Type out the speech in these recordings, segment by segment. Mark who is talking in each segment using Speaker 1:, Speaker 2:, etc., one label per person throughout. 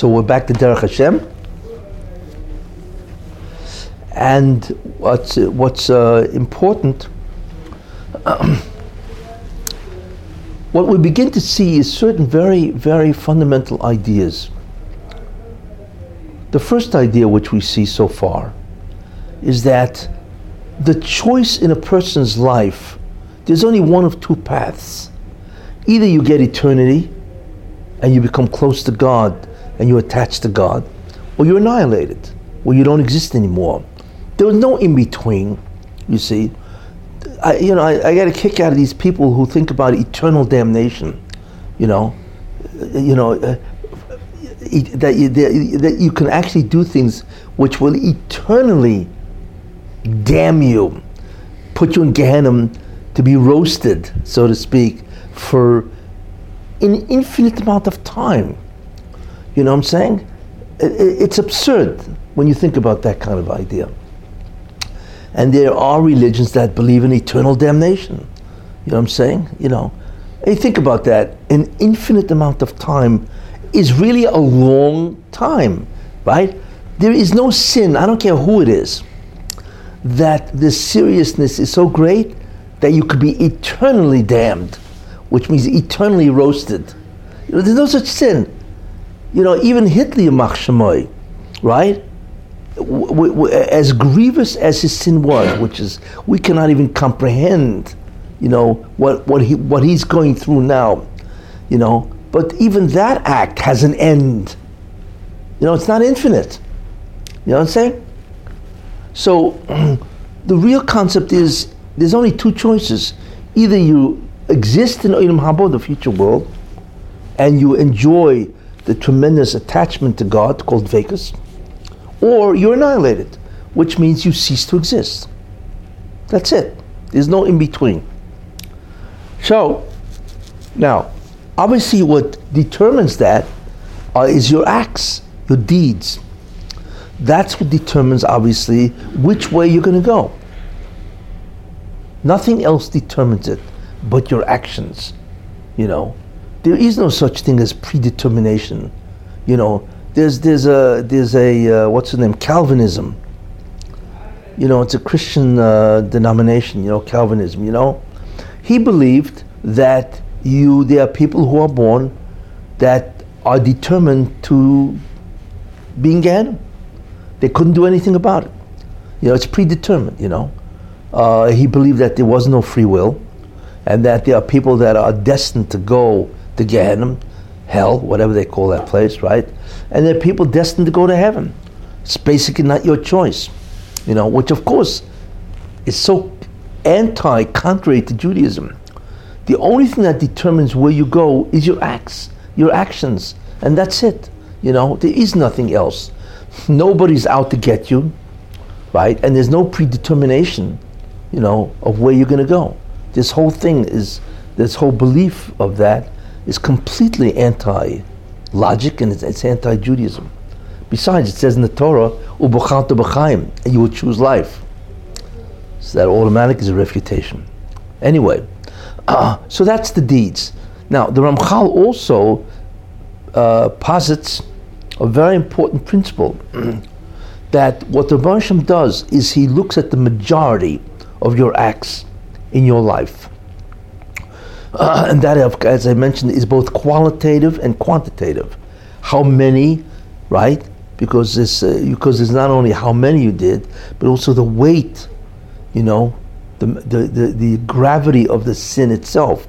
Speaker 1: So we're back to Derech Hashem. And what's, what's uh, important, what we begin to see is certain very, very fundamental ideas. The first idea which we see so far is that the choice in a person's life, there's only one of two paths. Either you get eternity and you become close to God and you attach to God, or you're annihilated, or you don't exist anymore. There was no in between, you see. I, you know, I, I get a kick out of these people who think about eternal damnation, you know. You know, uh, that you, that you can actually do things which will eternally damn you, put you in Gehenna to be roasted, so to speak, for an infinite amount of time. You know what I'm saying? It's absurd when you think about that kind of idea. And there are religions that believe in eternal damnation. You know what I'm saying? You know, you think about that. An infinite amount of time is really a long time, right? There is no sin, I don't care who it is, that the seriousness is so great that you could be eternally damned, which means eternally roasted. You know, there's no such sin. You know, even Hitler, Machshamoy, right? W- w- as grievous as his sin was, which is we cannot even comprehend, you know, what, what he what he's going through now, you know. But even that act has an end. You know, it's not infinite. You know what I'm saying? So the real concept is there's only two choices. Either you exist in Olam Haba, the future world, and you enjoy the tremendous attachment to God called Vekas, or you're annihilated, which means you cease to exist. That's it. There's no in between. So, now, obviously, what determines that uh, is your acts, your deeds. That's what determines, obviously, which way you're going to go. Nothing else determines it but your actions. You know, there is no such thing as predetermination. You know, there's there's a there's a uh, what's the name Calvinism. You know, it's a Christian uh, denomination. You know, Calvinism. You know, he believed that you there are people who are born that are determined to being Gehenna. They couldn't do anything about it. You know, it's predetermined. You know, uh, he believed that there was no free will, and that there are people that are destined to go to Gehenna, hell, whatever they call that place, right? And there are people destined to go to heaven. It's basically not your choice, you know, which of course is so anti, contrary to Judaism. The only thing that determines where you go is your acts, your actions, and that's it. You know, there is nothing else. Nobody's out to get you, right? And there's no predetermination, you know, of where you're going to go. This whole thing is, this whole belief of that is completely anti logic and it's, it's anti Judaism. Besides, it says in the Torah, "Ubochalta b'chaim," and you will choose life. So that automatic is a refutation. Anyway, uh, so that's the deeds. Now, the Ramchal also uh, posits a very important principle that what the Barsham does is he looks at the majority of your acts in your life. Uh, and that, as I mentioned, is both qualitative and quantitative. How many, right? Because this, uh, because it's not only how many you did, but also the weight, you know, the, the, the, the gravity of the sin itself,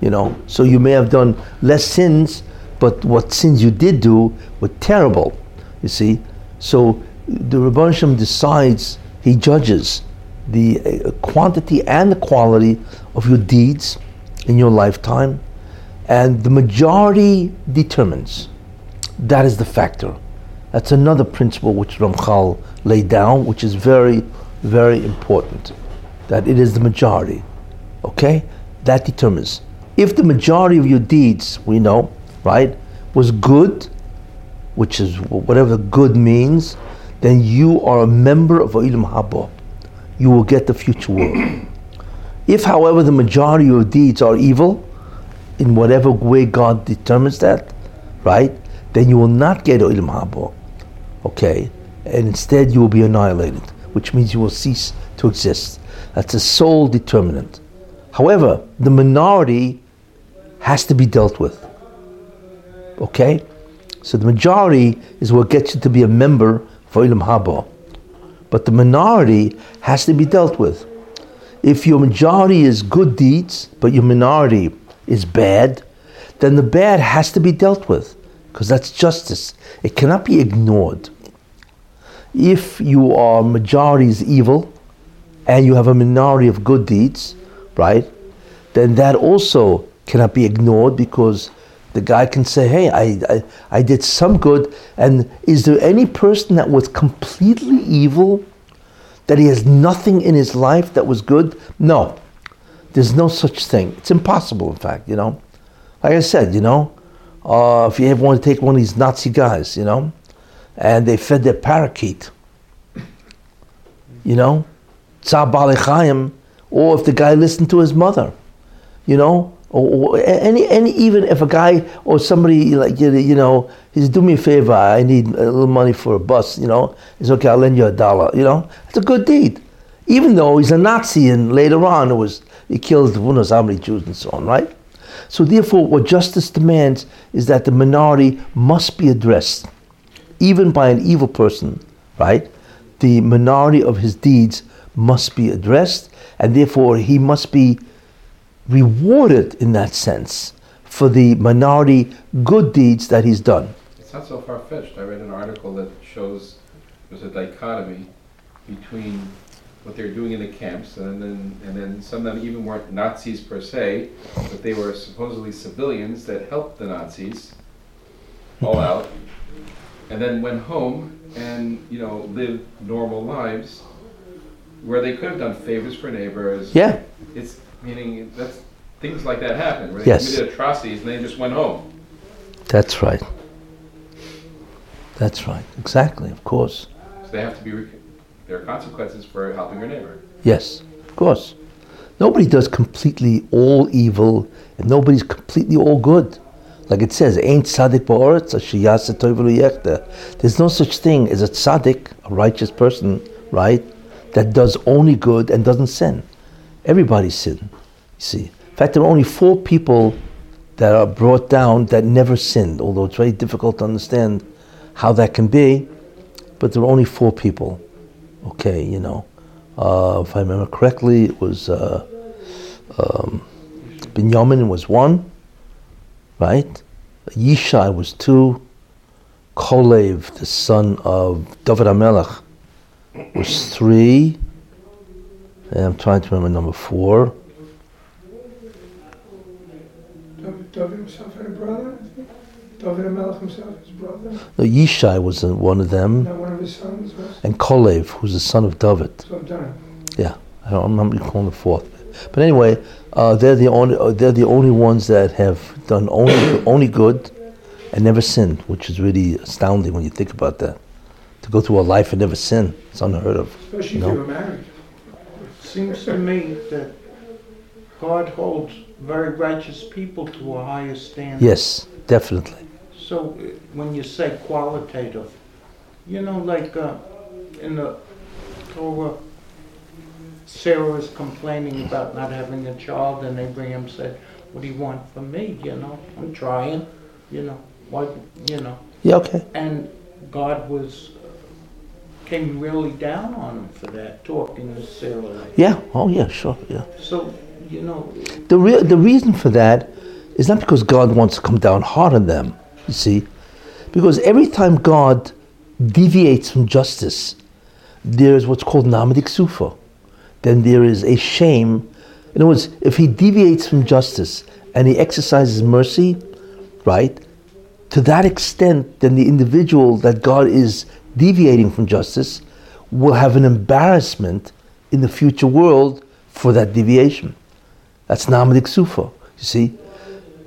Speaker 1: you know. So you may have done less sins, but what sins you did do were terrible, you see. So the Rebbe decides, he judges the uh, quantity and the quality of your deeds in your lifetime, and the majority determines. That is the factor. That's another principle which Ramchal laid down, which is very, very important. That it is the majority. Okay? That determines. If the majority of your deeds, we know, right, was good, which is whatever good means, then you are a member of Olam Haba. You will get the future world. If, however, the majority of deeds are evil, in whatever way God determines that, right, then you will not get Olam Haba. Okay? And instead you will be annihilated, which means you will cease to exist. That's a sole determinant. However, the minority has to be dealt with. Okay? So the majority is what gets you to be a member for Olam Haba. But the minority has to be dealt with. If your majority is good deeds, but your minority is bad, then the bad has to be dealt with because that's justice. It cannot be ignored. If you are majority is evil and you have a minority of good deeds, right, then that also cannot be ignored because the guy can say, hey, I, I, I did some good. And is there any person that was completely evil, that he has nothing in his life that was good? No. There's no such thing. It's impossible, in fact, you know. Like I said, you know, uh, if you ever want to take one of these Nazi guys, you know, and they fed their parakeet, you know, Tsar Balechayim, or if the guy listened to his mother, you know, or, or, any, any, even if a guy or somebody like you, know, he's do me a favor, I need a little money for a bus, you know, it's okay, I'll lend you a dollar, you know, it's a good deed, even though he's a Nazi and later on it was he killed who knows how many Jews and so on, right? So therefore, what justice demands is that the minority must be addressed, even by an evil person, right? The minority of his deeds must be addressed, and therefore he must be rewarded in that sense for the minority good deeds that he's done.
Speaker 2: It's not so far fetched. I read an article that shows there's a dichotomy between what they were doing in the camps, and then and then some of them even weren't Nazis per se, but they were supposedly civilians that helped the Nazis all out, and then went home and you know lived normal lives where they could have done favors for neighbors.
Speaker 1: Yeah.
Speaker 2: It's meaning that's things like that happen where they
Speaker 1: Yes.
Speaker 2: committed atrocities and they just went home.
Speaker 1: That's right. That's right. Exactly, of course.
Speaker 2: So they have to be. Re- there are consequences for helping your neighbor.
Speaker 1: Yes, of course. Nobody does completely all evil, and nobody's completely all good. Like it says, "Ain't tzaddik ba'oretz asher yaseh tov v'lo. There's no such thing as a tzaddik, a righteous person, right, that does only good and doesn't sin. Everybody sin. You see, in fact, there are only four people that are brought down that never sinned. Although it's very difficult to understand how that can be, but there are only four people. Okay, you know. Uh, if I remember correctly, it was uh, um, Binyamin was one, right? Yishai was two. Kolev, the son of David Hamelech, was three. I'm trying to remember number four.
Speaker 3: David, himself had a brother, David Melech himself, his brother.
Speaker 1: No, Yishai was one of them,
Speaker 3: Not one of his sons was.
Speaker 1: and Kolev, who's the son of David.
Speaker 3: So
Speaker 1: Yeah, I don't remember calling the fourth. But anyway, uh, they're the only uh, they're the only ones that have done only only good and never sinned, which is really astounding when you think about that. To go through a life and never sin, it's unheard of.
Speaker 3: Especially
Speaker 1: No.
Speaker 3: if you were married.
Speaker 4: Seems to me that God holds very righteous people to a higher standard.
Speaker 1: Yes, definitely.
Speaker 4: So uh, when you say qualitative, you know, like uh, in the Torah, Sarah is complaining about not having a child, and Abraham said, "What do you want from me? You know, I'm trying. You know, what? You know."
Speaker 1: Yeah, okay.
Speaker 4: And God was came really down on him for that, talking to Sarah. Like.
Speaker 1: Yeah. Oh, yeah. Sure. Yeah.
Speaker 4: So you know,
Speaker 1: The real the reason for that is not because God wants to come down hard on them. You see, because every time God deviates from justice, there is what's called namadik sufa. Then there is a shame. In other words, if he deviates from justice and he exercises mercy, right, to that extent, then the individual that God is deviating from justice will have an embarrassment in the future world for that deviation. That's namadik sufa. You see,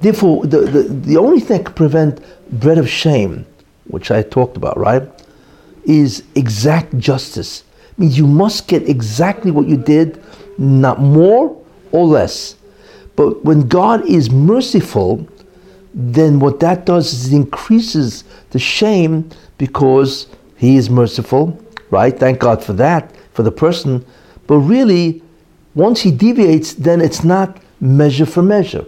Speaker 1: therefore, the, the, the only thing that can prevent bread of shame, which I talked about, right, is exact justice. means you must get exactly what you did, not more or less. But when God is merciful, then what that does is it increases the shame because he is merciful, right? Thank God for that, for the person. But really, once he deviates, then it's not measure for measure.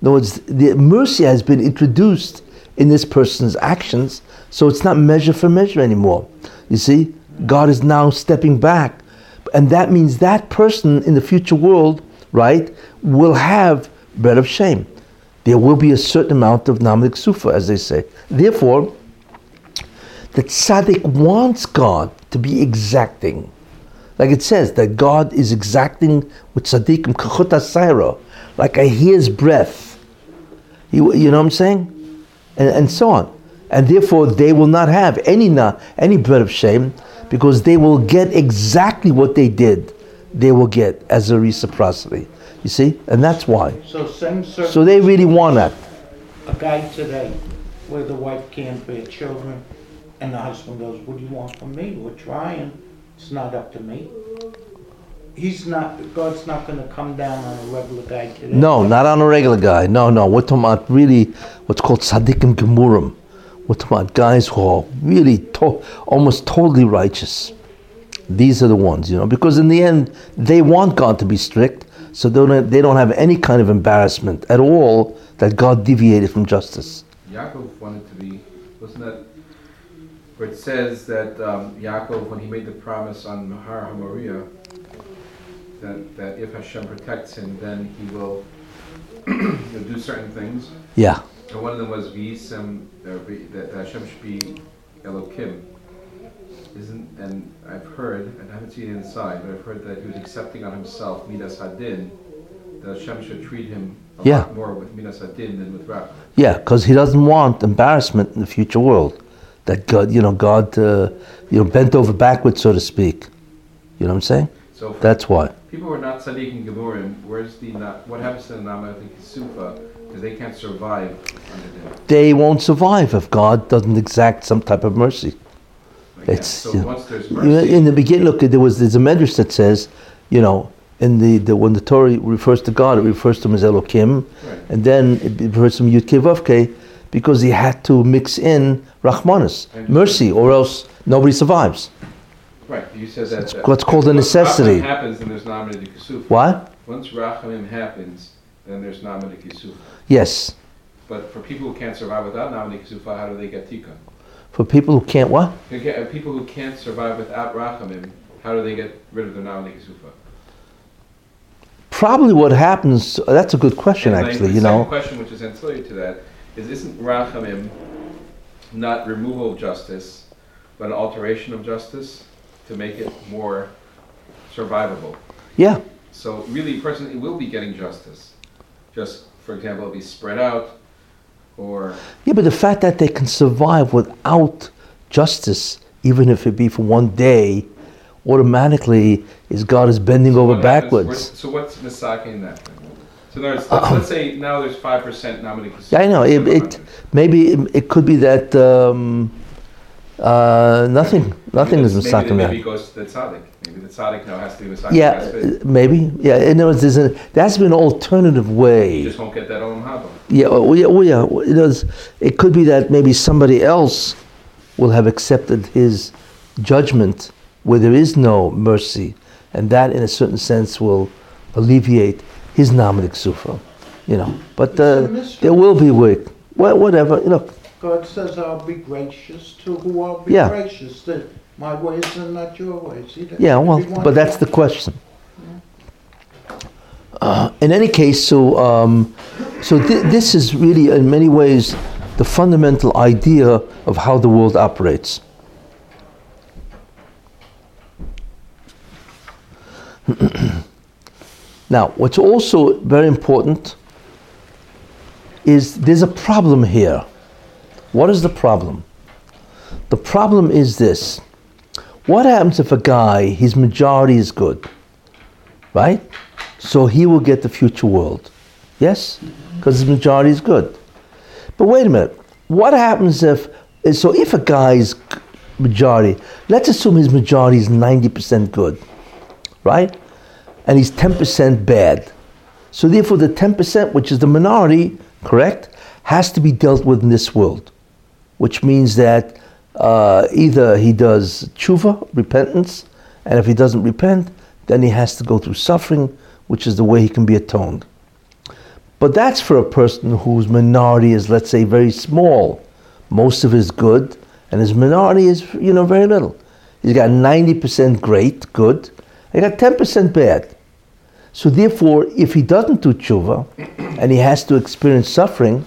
Speaker 1: In other words, the mercy has been introduced in this person's actions, so it's not measure for measure anymore. You see, God is now stepping back, and that means that person in the future world, right, will have bread of shame. There will be a certain amount of namak sufa, as they say. Therefore, the tzaddik wants God to be exacting. Like it says that God is exacting with tzaddikim kachuta saira, like a hair's breath. You, you know what I'm saying? And, and so on. And therefore, they will not have any, na, any bread of shame because they will get exactly what they did, they will get as a reciprocity. You see? And that's why.
Speaker 4: So
Speaker 1: So they really want that.
Speaker 4: A guy today where the wife can't bear children and the husband goes, what do you want from me? We're trying. It's not up to me. He's not, God's not gonna come down on a regular guy today.
Speaker 1: No, not on a regular guy. No, no. We're talking about really what's called tzaddikim gemurim. We're talking about guys who are really to- almost totally righteous. These are the ones, you know, because in the end, they want God to be strict, so they don't, they don't have any kind of embarrassment at all that God deviated from justice.
Speaker 2: Yaakov wanted to be, wasn't that where it says that um, Yaakov, when he made the promise on Har Hamoriah, that, that if Hashem protects him, then he will do certain things.
Speaker 1: Yeah,
Speaker 2: And one of them was V'yisem, that Hashem should be Elokim. Isn't, and I've heard, and I haven't seen it inside, but I've heard that he was accepting on himself Midas Hadin, that Hashem should treat him a
Speaker 1: Yeah.
Speaker 2: lot more with Midas Hadin than with Rach.
Speaker 1: yeah, because he doesn't want embarrassment in the future world. That God, you know, God, uh, you know, bent over backwards, so to speak. You know what I'm saying?
Speaker 2: So
Speaker 1: That's why.
Speaker 2: people who are not Tzaddikim Gemurim, where's the, what happens to the Namatik Sufa? Because they can't survive under.
Speaker 1: They won't survive if God doesn't exact some type of mercy. It's,
Speaker 2: So
Speaker 1: yeah.
Speaker 2: once there's
Speaker 1: You know,
Speaker 2: mercy,
Speaker 1: In the beginning, look, there was there's a medrash that says, you know, in the, the when the Torah refers to God, it refers to him as Elokim,
Speaker 2: right,
Speaker 1: and then it refers to him Yud Kei Vav Kei, because he had to mix in Rahmanis, mercy, or else nobody survives.
Speaker 2: right, you said that.
Speaker 1: It's
Speaker 2: that-
Speaker 1: what's called a necessity.
Speaker 2: Happens, then there's Sufa.
Speaker 1: What?
Speaker 2: Once Rachamim happens, then there's Namatik Sufa.
Speaker 1: Yes.
Speaker 2: But for people who can't survive without Namatik Sufa, how do they get Tika?
Speaker 1: For people who can't what?
Speaker 2: Uh, People who can't survive without Rachamim, how do they get rid of their Namatik Sufa?
Speaker 1: Probably what happens. That's a good question,
Speaker 2: And,
Speaker 1: actually.
Speaker 2: the
Speaker 1: You know.
Speaker 2: question, which is ancillary to that, is isn't Rachamim not removal of justice, but an alteration of justice to make it more survivable?
Speaker 1: Yeah.
Speaker 2: So really, a person will be getting justice. Just, for example, it'll be spread out, or
Speaker 1: Yeah, but the fact that they can survive without justice, even if it be for one day, automatically is God is bending
Speaker 2: So
Speaker 1: over
Speaker 2: happens-
Speaker 1: backwards.
Speaker 2: So what's Misaki in that? So other let's, let's say now there's five percent nominated.
Speaker 1: Yeah, I know. It, it maybe it, it could be that um, uh, nothing, nothing is
Speaker 2: maybe,
Speaker 1: misakim
Speaker 2: maybe
Speaker 1: there.
Speaker 2: it goes to the tzaddik. Maybe the tzaddik now has to be misakim.
Speaker 1: Yeah, uh, maybe. Yeah, in other words, there's a, that's been an alternative
Speaker 2: You
Speaker 1: way.
Speaker 2: just won't get that olam haba.
Speaker 1: Yeah, oh, yeah, oh, yeah. It, is, it could be that maybe somebody else will have accepted his judgment where there is no mercy, and that, in a certain sense, will alleviate his namadik sufa. You know, but uh, there will be work. Well, whatever. You know,
Speaker 4: God says, I'll be gracious to who I'll be
Speaker 1: Yeah.
Speaker 4: gracious. That my ways are not your ways. He
Speaker 1: Yeah, well, but that's the question. Uh, in any case, so um, so thi- this is really, in many ways, the fundamental idea of how the world operates. now, what's also very important is there's a problem here. What is the problem? The problem is this. What happens if a guy, his majority is good, right? So he will get the future world. Yes? Because his majority is good. But wait a minute. What happens if, so if a guy's majority, let's assume his majority is 90% good, right? And he's 10% bad. So therefore, the 10%, which is the minority, correct, has to be dealt with in this world, which means that uh, either he does tshuva, repentance, and if he doesn't repent, then he has to go through suffering, which is the way he can be atoned. But that's for a person whose minority is, let's say, very small. Most of it is good, and his minority is, you know, very little. He's got 90% great, good, he got 10% bad. So therefore, if he doesn't do tshuva, and he has to experience suffering,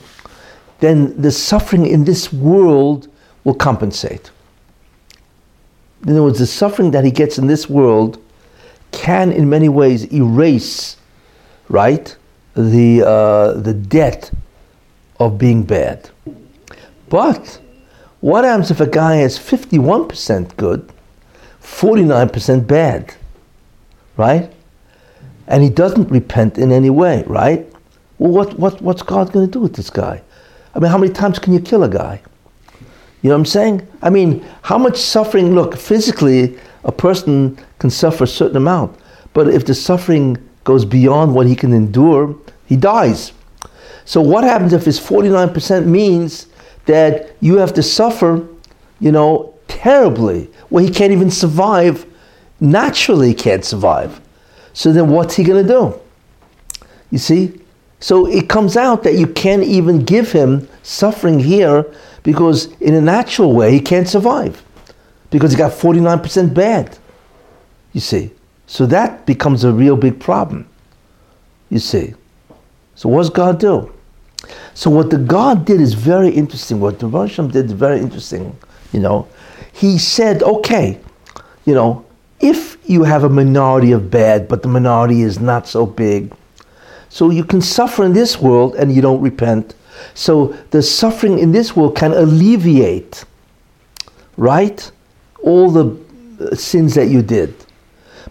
Speaker 1: then the suffering in this world will compensate. In other words, the suffering that he gets in this world can, in many ways, erase, right, the uh, the debt of being bad. But what happens if a guy is fifty-one percent good, forty-nine percent bad, right? And he doesn't repent in any way, right? Well, what, what, what's God going to do with this guy? I mean, how many times can you kill a guy? You know what I'm saying? I mean, how much suffering, look, physically, a person can suffer a certain amount, but if the suffering goes beyond what he can endure, he dies. So, what happens if his 49% means that you have to suffer, you know, terribly, where he can't even survive, naturally he can't survive? So, then what's he going to do? You see? So, it comes out that you can't even give him suffering here because in a natural way he can't survive because he got 49% bad. You see. So that becomes a real big problem. You see. So what's God do? So what the God did is very interesting. What the Rosham did is very interesting. You know, he said, okay, you know, if you have a minority of bad, but the minority is not so big, so you can suffer in this world and you don't repent, so the suffering in this world can alleviate, right, all the uh, sins that you did.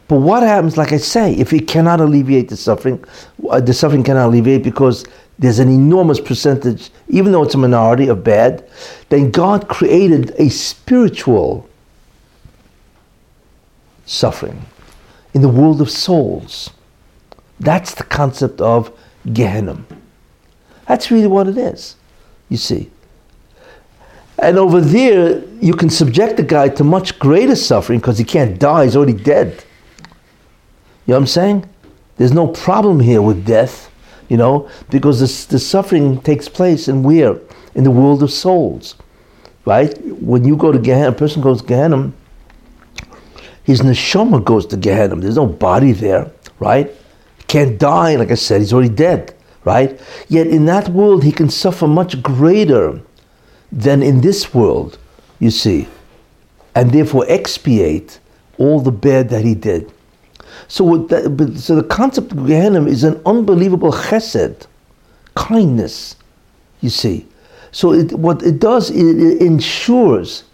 Speaker 1: But what happens, like I say, if it cannot alleviate the suffering, uh, the suffering cannot alleviate because there's an enormous percentage, even though it's a minority of bad, then God created a spiritual suffering in the world of souls. That's the concept of Gehenna. That's really what it is, you see. And over there, you can subject the guy to much greater suffering because he can't die, he's already dead. You know what I'm saying? There's no problem here with death, you know, because this, the suffering takes place in where? In the world of souls, right? When you go to Gehenna, a person goes to Gehenna, his neshama goes to Gehenna. There's no body there, right? He can't die, like I said, he's already dead right? Yet in that world, he can suffer much greater than in this world, you see, and therefore expiate all the bad that he did. So, that, so the concept of Gehenna is an unbelievable chesed, kindness, you see. So it, what it does, it, it ensures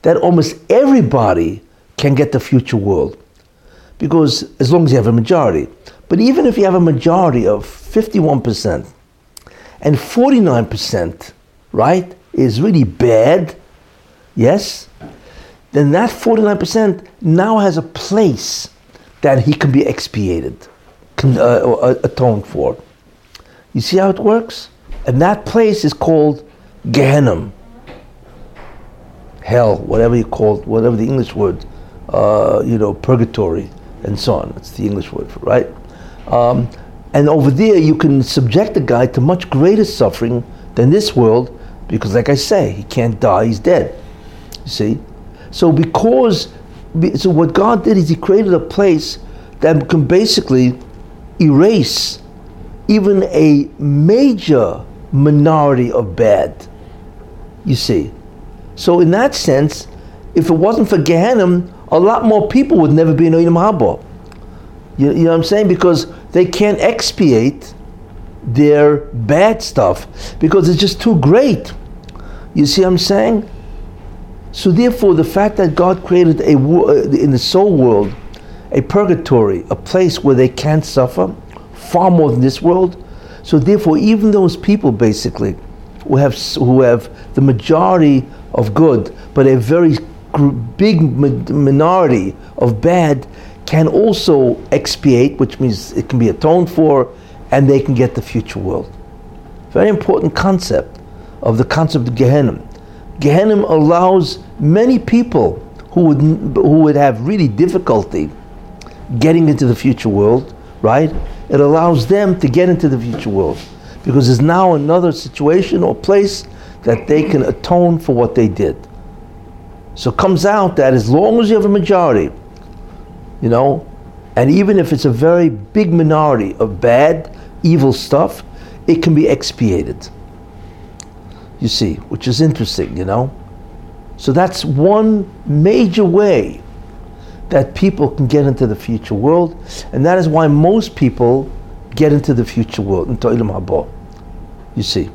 Speaker 1: that almost everybody can get the future world. Because as long as you have a majority. But even if you have a majority of 51% and 49%, right, is really bad, yes, then that 49% now has a place that he can be expiated, can, uh, uh, atoned for. You see how it works? And that place is called Gehenna, hell, whatever you call it, whatever the English word, uh, you know, purgatory, and so on. That's the English word for right. Um, and over there, you can subject the guy to much greater suffering than this world because, like I say, he can't die, he's dead. You see? So, because, so what God did is He created a place that can basically erase even a major minority of bad. You see? So, in that sense, if it wasn't for Gehenna, a lot more people would never be in Haba. You, you know what I'm saying? Because they can't expiate their bad stuff because it's just too great. You see what I'm saying? So therefore, the fact that God created a uh, in the soul world a purgatory, a place where they can't suffer, far more than this world. So therefore, even those people basically who have who have the majority of good, but a very big minority of bad, can also expiate, which means it can be atoned for, and they can get the future world. Very important concept. of the concept of Gehenna. Gehenna allows many people who would, who would have really difficulty getting into the future world, right? It allows them to get into the future world because there's now another situation or place that they can atone for what they did. So it comes out that as long as you have a majority, you know, and even if it's a very big minority of bad, evil stuff, it can be expiated. You see, which is interesting, you know. So that's one major way that people can get into the future world, and that is why most people get into the future world, into Olam Haba. You see.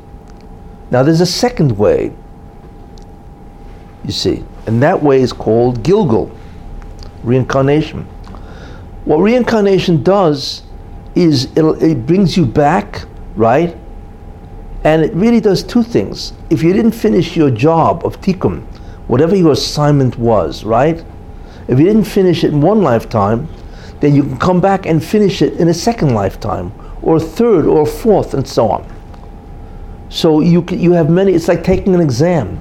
Speaker 1: Now there's a second way, you see, and that way is called Gilgul, reincarnation. What reincarnation does is it brings you back, right? And it really does two things. If you didn't finish your job of tikkun, whatever your assignment was, right? If you didn't finish it in one lifetime, then you can come back and finish it in a second lifetime, or third, or fourth, and so on. So you you have many. It's like taking an exam.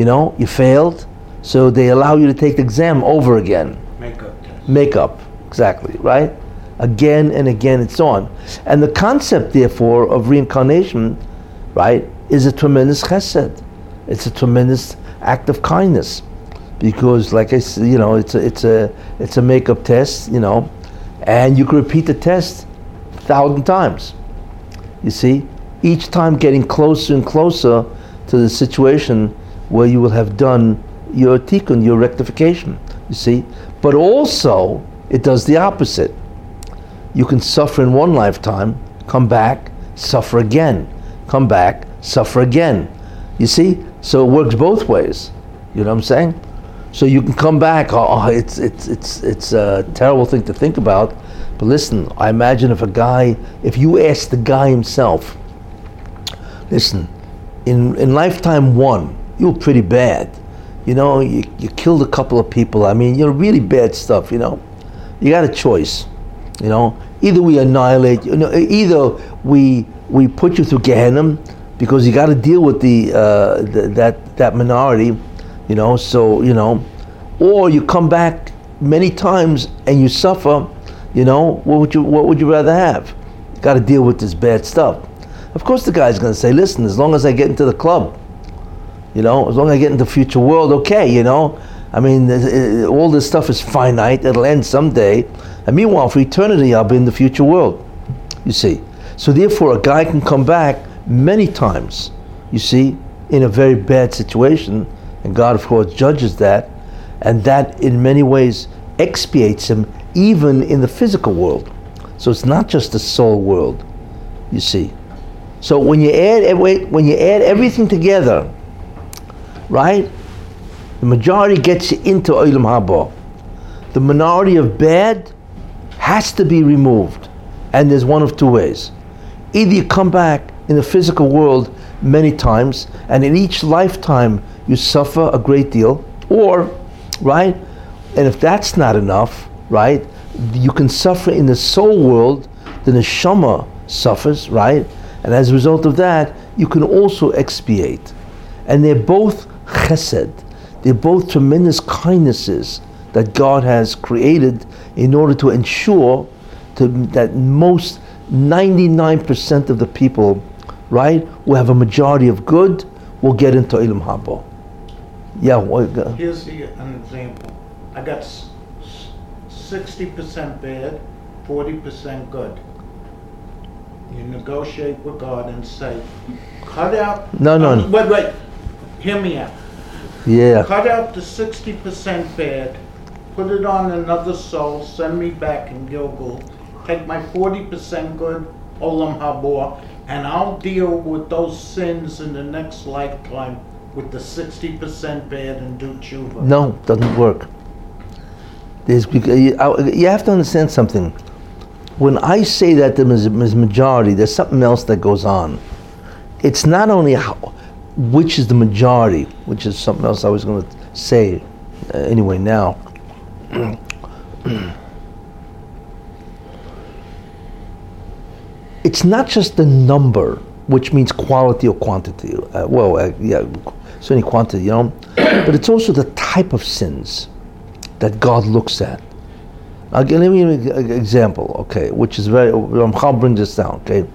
Speaker 1: You know, you failed, so they allow you to take the exam over again.
Speaker 4: Makeup test.
Speaker 1: Makeup, exactly, right? Again and again and so on. And the concept, therefore, of reincarnation, right, is a tremendous chesed. It's a tremendous act of kindness, because, like I said, you know, it's a it's a it's a makeup test, you know, and you can repeat the test a thousand times. You see, each time getting closer and closer to the situation where you will have done your tikkun, your rectification. You see, but also it does the opposite. You can suffer in one lifetime, come back, suffer again, come back, suffer again. You see, so it works both ways. You know what I'm saying? So you can come back. Oh, oh it's it's it's it's a terrible thing to think about. But listen, I imagine if a guy, if you ask the guy himself, listen, in in lifetime one, you were pretty bad. You know, you, you killed a couple of people. I mean, you're really bad stuff. You know, you got a choice. You know, either we annihilate. You know, either we we put you through Gehenna because you got to deal with the, uh, the, that that minority. You know, so you know, or you come back many times and you suffer. You know, what would you what would you rather have? Got to deal with this bad stuff. Of course, the guy's going to say, "Listen, as long as I get into the club, you know, as long as I get into the future world, okay, you know. I mean, all this stuff is finite; it'll end someday. And meanwhile, for eternity, I'll be in the future world. You see. So therefore, a guy can come back many times. You see, in a very bad situation, and God, of course, judges that, and that in many ways expiates him, even in the physical world. So it's not just the soul world. You see. So when you add eh, when you add everything together, right? The majority gets you into Olam Haba. The minority of bad has to be removed. And there's one of two ways. Either you come back in the physical world many times, and in each lifetime you suffer a great deal, or, right? And if that's not enough, right, you can suffer in the soul world, then the neshama suffers, right? And as a result of that, you can also expiate. And they're both chesed. They're both tremendous kindnesses that God has created in order to ensure to, that most 99% of the people, right, who have a majority of good, will get into Olam Haba. Yeah, what, uh,
Speaker 4: Here's the, an example. I got sixty percent bad, forty percent good. You negotiate with God and say, cut out.
Speaker 1: No, no,
Speaker 4: Um, Wait, wait, hear me out.
Speaker 1: Yeah.
Speaker 4: Cut out the sixty percent bad, put it on another soul, send me back in Gilgul. Take my forty percent good, Olam Haba, and I'll deal with those sins in the next lifetime with the sixty percent bad and do tshuva.
Speaker 1: No, doesn't work. There's, you you have to understand something. When I say that there is is majority, there's something else that goes on. It's not only how, which is the majority, which is something else I was going to say uh, anyway now. it's not just the number which means quality or quantity. Uh, well, uh, yeah, certainly quantity, you know. but it's also the type of sins that God looks at. I'll give you an example, okay, which is very, I'll bring this down, okay.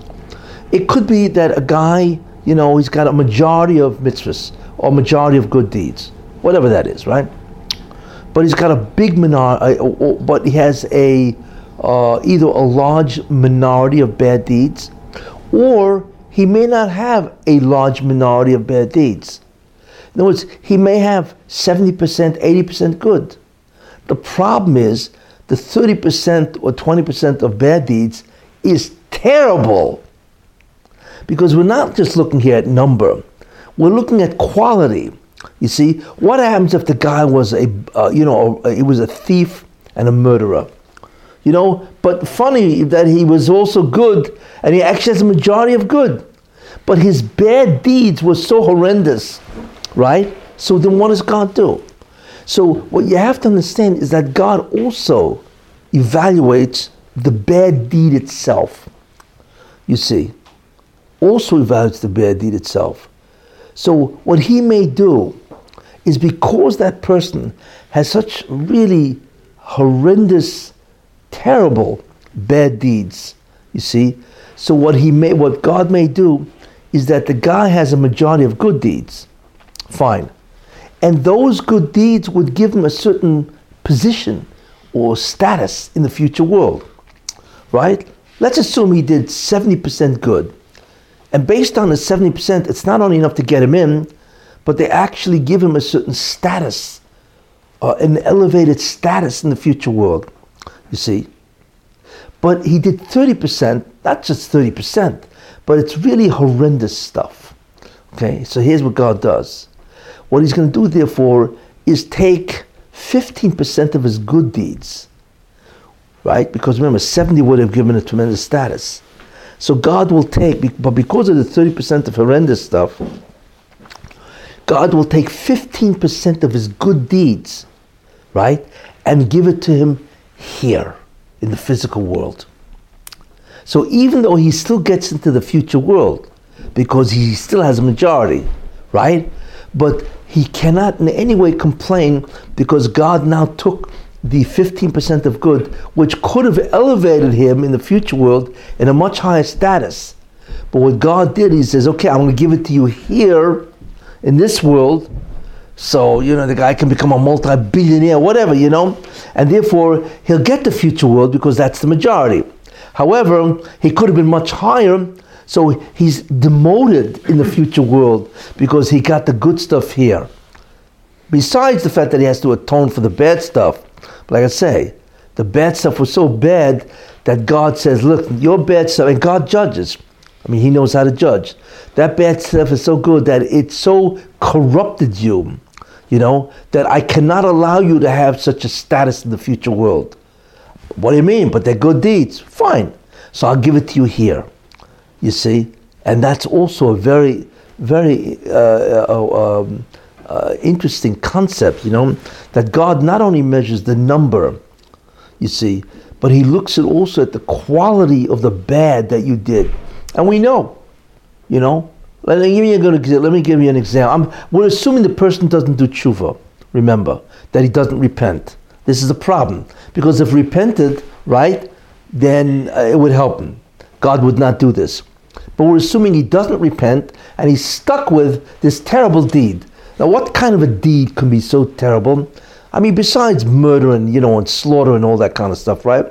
Speaker 1: It could be that a guy, you know, he's got a majority of mitzvahs or majority of good deeds, whatever that is, right? But he's got a big minority, uh, but he has a uh, either a large minority of bad deeds, or he may not have a large minority of bad deeds. In other words, he may have 70%, 80% good. The problem is the 30% or 20% of bad deeds is terrible. Because we're not just looking here at number, we're looking at quality. You see, what happens if the guy was a, uh, you know, he was a thief and a murderer? You know, but funny that he was also good and he actually has a majority of good. But his bad deeds were so horrendous, right? So then what does God do? So what you have to understand is that God also evaluates the bad deed itself. You see, also evaluates the bad deed itself. So what he may do is because that person has such really horrendous, terrible bad deeds. You see, so what he may, what God may do, is that the guy has a majority of good deeds. Fine. And those good deeds would give him a certain position or status in the future world. Right? Let's assume he did 70% good. And based on the 70%, it's not only enough to get him in, but they actually give him a certain status, uh, an elevated status in the future world. You see? But he did 30%, not just 30%, but it's really horrendous stuff. Okay, so here's what God does. What he's going to do, therefore, is take 15% of his good deeds, right? Because remember, 70 would have given a tremendous status. So God will take, but because of the 30% of horrendous stuff, God will take 15% of his good deeds, right, and give it to him here in the physical world. So even though he still gets into the future world, because he still has a majority, right? But he cannot in any way complain because God now took the 15% of good, which could have elevated him in the future world in a much higher status. But what God did, He says, okay, I'm going to give it to you here in this world. So, you know, the guy can become a multi billionaire, whatever, you know. And therefore, he'll get the future world because that's the majority. However, he could have been much higher so he's demoted in the future world because he got the good stuff here. Besides the fact that he has to atone for the bad stuff, like I say, the bad stuff was so bad that God says, Look, your bad stuff, and God judges. I mean, He knows how to judge. That bad stuff is so good that it so corrupted you, you know, that I cannot allow you to have such a status in the future world. What do you mean? But they're good deeds. Fine. So I'll give it to you here you see, and that's also a very, very uh, uh, um, uh, interesting concept, you know, that God not only measures the number, you see, but He looks at also at the quality of the bad that you did, and we know, you know. Let me give you a good Let me give you an example. I'm, we're assuming the person doesn't do tshuva. Remember that he doesn't repent. This is a problem because if repented, right, then uh, it would help him. God would not do this. But we're assuming he doesn't repent and he's stuck with this terrible deed. Now, what kind of a deed can be so terrible? I mean, besides murder and, you know, and slaughter and all that kind of stuff, right?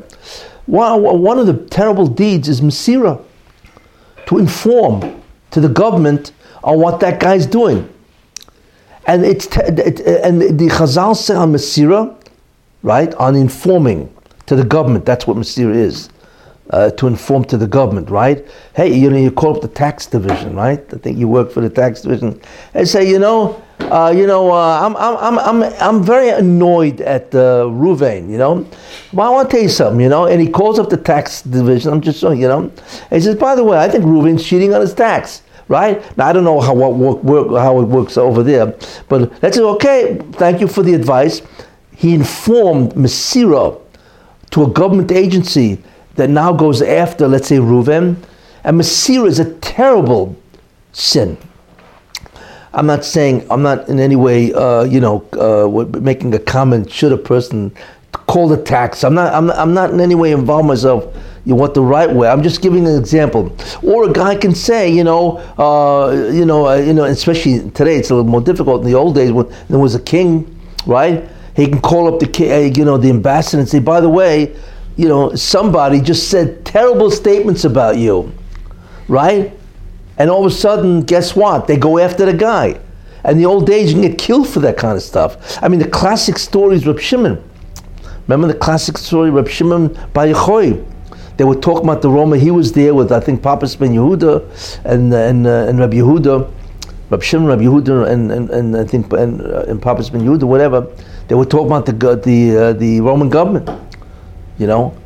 Speaker 1: One of the terrible deeds is Masira, to inform to the government on what that guy's doing. And it's it, and the Chazal say on Masira, right, on informing to the government. That's what Masira is uh, to inform to the government, right? Hey, you know, you call up the tax division, right? I think you work for the tax division, and say, you know, uh, you know, uh, I'm, I'm, I'm, I'm, I'm very annoyed at uh, Ruvain, you know. Well, I want to tell you something, you know. And he calls up the tax division. I'm just showing, you know. And he says, by the way, I think Ruvain's cheating on his tax. Right now, I don't know how what work, work, how it works over there, but let's say, okay, thank you for the advice. He informed Masira to a government agency that now goes after, let's say, Reuven, And Masira is a terrible sin. I'm not saying, I'm not in any way, uh, you know, uh, making a comment, should a person call the tax? I'm not, I'm I'm not in any way involved myself you want the right way. I'm just giving an example. Or a guy can say, you know, uh, you know, uh, you know, especially today it's a little more difficult. In the old days when there was a king, right? He can call up the king, uh, you know, the ambassador and say, by the way, you know, somebody just said terrible statements about you, right? And all of a sudden, guess what? They go after the guy. And the old days, you can get killed for that kind of stuff. I mean, the classic story is Reb Shimon. Remember the classic story, Reb Shimon Bar Yochai? They were talking about the Roma. He was there with, I think, Papa Ben Yehuda and, and, uh, and Rabbi Yehuda, Rabbi Shimon, Rabbi Yehuda, and, and, and I think, and, uh, and Papa Ben Yehuda, whatever. They were talking about the, the, uh, the Roman government, you know.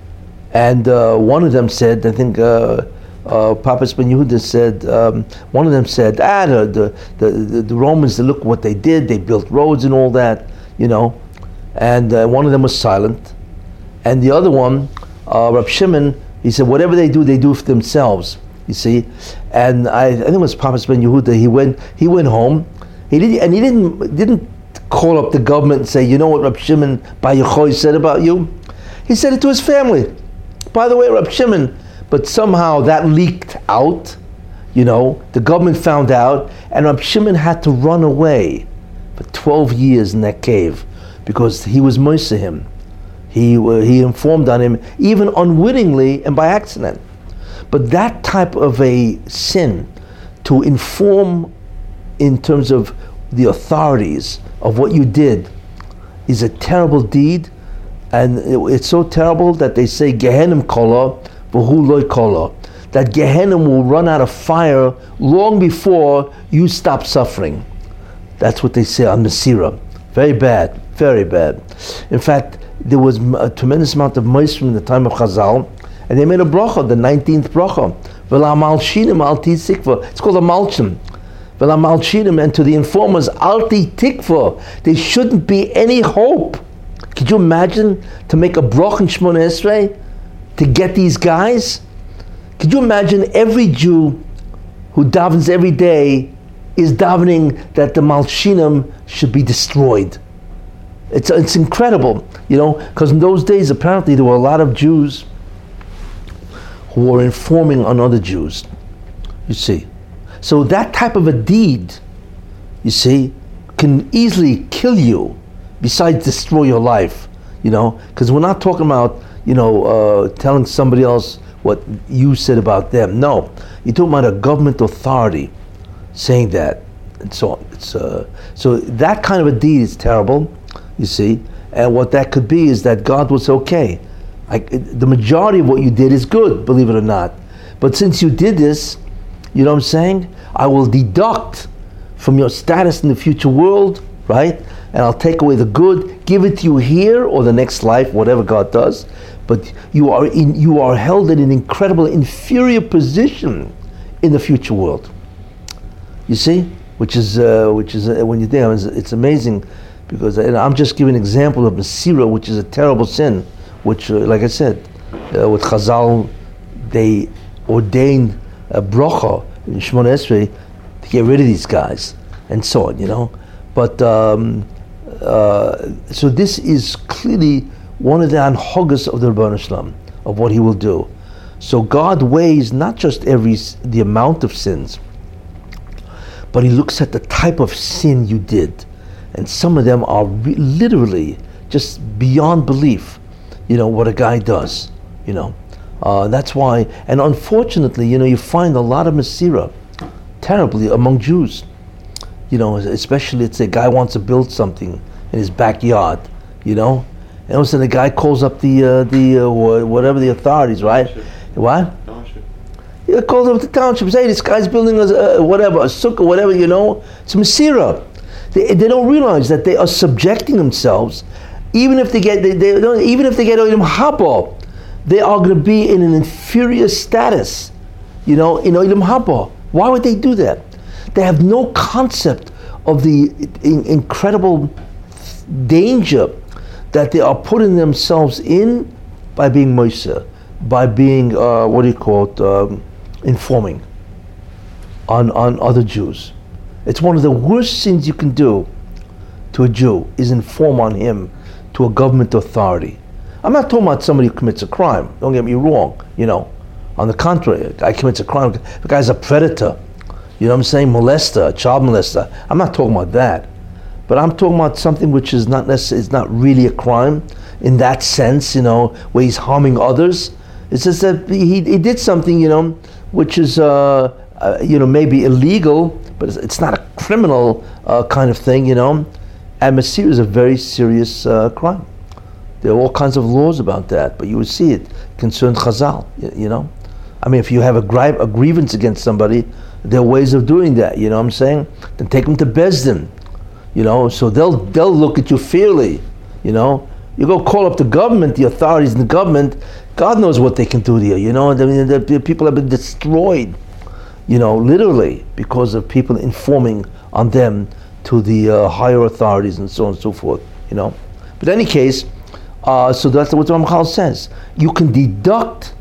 Speaker 1: And uh, one of them said, I think, uh, uh, Papa Ben Yehuda said, um, one of them said, ah, the, the, the, the Romans, look what they did, they built roads and all that, you know. And uh, one of them was silent. And the other one, uh, Rab Shimon, he said, whatever they do, they do for themselves. You see, and I, I think it was Papa Ben Yehuda. He went, he went home. He didn't, and he didn't didn't call up the government and say, you know what Rab Shimon Bar Yochai said about you. He said it to his family. By the way, Rab Shimon, but somehow that leaked out. You know, the government found out, and Rab Shimon had to run away for 12 years in that cave because he was to him. He, uh, he informed on him, even unwittingly and by accident. But that type of a sin, to inform in terms of the authorities of what you did, is a terrible deed. And it's so terrible that they say Gehenim kola, kola. That Gehenna will run out of fire long before you stop suffering. That's what they say on Masira. Very bad, very bad. In fact, there was a tremendous amount of moisture in the time of Chazal, and they made a bracha, the 19th bracha. It's called a malchim. And to the informers, alti tikva, there shouldn't be any hope. Could you imagine to make a bracha in Shmon Esrei to get these guys? Could you imagine every Jew who davens every day is davening that the Malshinim should be destroyed? It's, it's incredible, you know, because in those days apparently there were a lot of Jews who were informing on other Jews. You see. So that type of a deed, you see, can easily kill you besides destroy your life, you know, because we're not talking about, you know, uh, telling somebody else what you said about them. No, you're talking about a government authority saying that. And so on. It's, uh, so that kind of a deed is terrible you see. And what that could be is that God was okay. I, the majority of what you did is good, believe it or not. But since you did this, you know what I'm saying? I will deduct from your status in the future world, right? And I'll take away the good, give it to you here or the next life, whatever God does. But you are in, you are held in an incredible inferior position in the future world. You see, which is uh, which is uh, when you think it's, it's amazing because I'm just giving an example of Masira, which is a terrible sin, which, uh, like I said, uh, with Chazal, they ordained a bracha in Shemon Esrei to get rid of these guys, and so on, you know. But, um, uh, so this is clearly one of the anhogas of the Ribbono Shel Olam, of what he will do. So God weighs not just every the amount of sins, but he looks at the type of sin you did and some of them are re- literally just beyond belief. You know what a guy does. You know, uh, that's why. And unfortunately, you know, you find a lot of masira terribly among Jews. You know, especially it's a guy wants to build something in his backyard. You know, and all of a sudden the guy calls up the uh, the uh, whatever the authorities, right? What? He calls up the township. Say this guy's building a, whatever a sukkah, whatever you know. It's masira. They, they don't realize that they are subjecting themselves, even if they get they, they don't, even if they get Olam Haba, they are going to be in an inferior status, you know, in Olam Haba. Why would they do that? They have no concept of the in, incredible danger that they are putting themselves in by being Moisa, by being uh, what do you call it, um, informing on, on other Jews. It's one of the worst things you can do to a Jew is inform on him to a government authority. I'm not talking about somebody who commits a crime. Don't get me wrong. You know, on the contrary, a guy commits a crime. The guy's a predator. You know what I'm saying? Molester, child molester. I'm not talking about that. But I'm talking about something which is not necessarily, it's not really a crime in that sense, you know, where he's harming others. It's just that he, he did something, you know, which is, uh, uh, you know, maybe illegal, but it's, it's not a criminal uh, kind of thing, you know. And Masir is a very serious uh, crime. There are all kinds of laws about that, but you would see it concerned Chazal, you, you know. I mean, if you have a, gri- a grievance against somebody, there are ways of doing that. You know what I'm saying? Then take them to Besdin. You know, so they'll they'll look at you fairly. You know, you go call up the government, the authorities in the government. God knows what they can do to you. You know, I mean, the, the people have been destroyed. You know, literally because of people informing on them to the uh, higher authorities and so on and so forth. You know, but in any case, uh, so that's what Ramchal says. You can deduct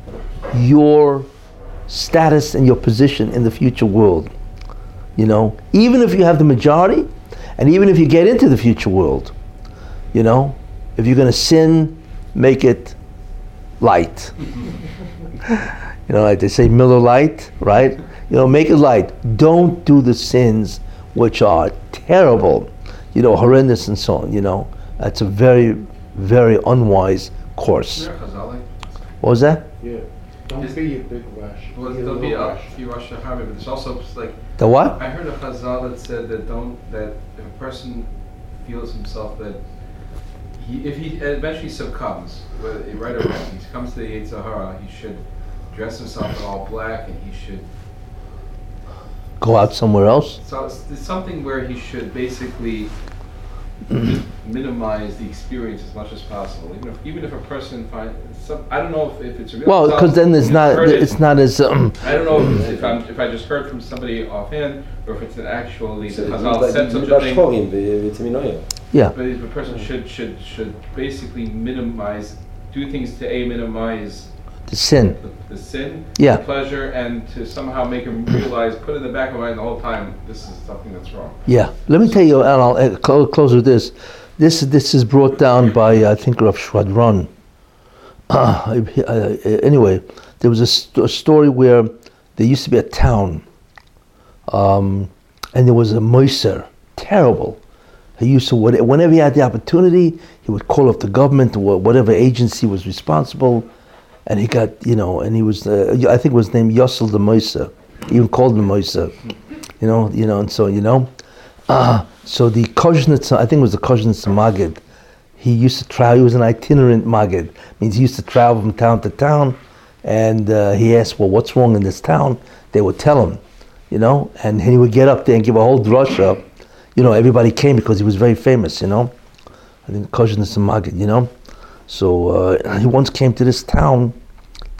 Speaker 1: your status and your position in the future world. You know, even if you have the majority, and even if you get into the future world, you know, if you're going to sin, make it light. you know, like they say, Miller Light, right? You know, make it light. Don't do the sins which are terrible, you know, horrendous and so on. You know, that's a very, very unwise course.
Speaker 2: Is there a Chazal?
Speaker 1: What was that?
Speaker 4: Yeah. Don't
Speaker 2: Is-
Speaker 4: be a big rush.
Speaker 2: Well,
Speaker 4: Be a
Speaker 2: there'll be
Speaker 4: little
Speaker 2: a
Speaker 4: rush.
Speaker 2: few Rosh Hashanah, but there's also like
Speaker 1: The what?
Speaker 2: I heard a Chazal that said that don't that if a person feels himself that he if he eventually succumbs, whether right or wrong, he comes to the Yetzer Hara, he should dress himself in all black and he should
Speaker 1: Go out somewhere else?
Speaker 2: so it's, it's something where he should basically minimize the experience as much as possible. Even if even if a person finds some, I don't know if, if it's real.
Speaker 1: Well, because then
Speaker 2: there's
Speaker 1: not it's not as. Um,
Speaker 2: I don't know if, if, I'm, if I just heard from somebody offhand or if it's an actually so, Chazal like, said such a thing.
Speaker 1: Yeah.
Speaker 2: But if a person should should should basically minimize, do things to a minimize
Speaker 1: the sin.
Speaker 2: The, the sin,
Speaker 1: yeah.
Speaker 2: The pleasure, and to somehow make him realize, put in the back of my mind the whole time, this is something that's wrong.
Speaker 1: Yeah. Let me so tell you, and I'll eh, close with this. This this is brought down by I think Rav Shwadron uh, anyway, there was a, st- a story where there used to be a town, um, and there was a moiser, terrible. He used to whenever he had the opportunity, he would call up the government or whatever agency was responsible, and he got you know, and he was uh, I think was named Yossel the. He even called him Moiser you know, you know, and so you know, uh, so the Koznitz, I think it was the Koznitz Magid. He used to travel. He was an itinerant Magid. Means he used to travel from town to town, and uh, he asked, "Well, what's wrong in this town?" They would tell him, you know, and he would get up there and give a whole drasha. You know, everybody came because he was very famous. You know, I think Koznitz Magid. You know, so uh, he once came to this town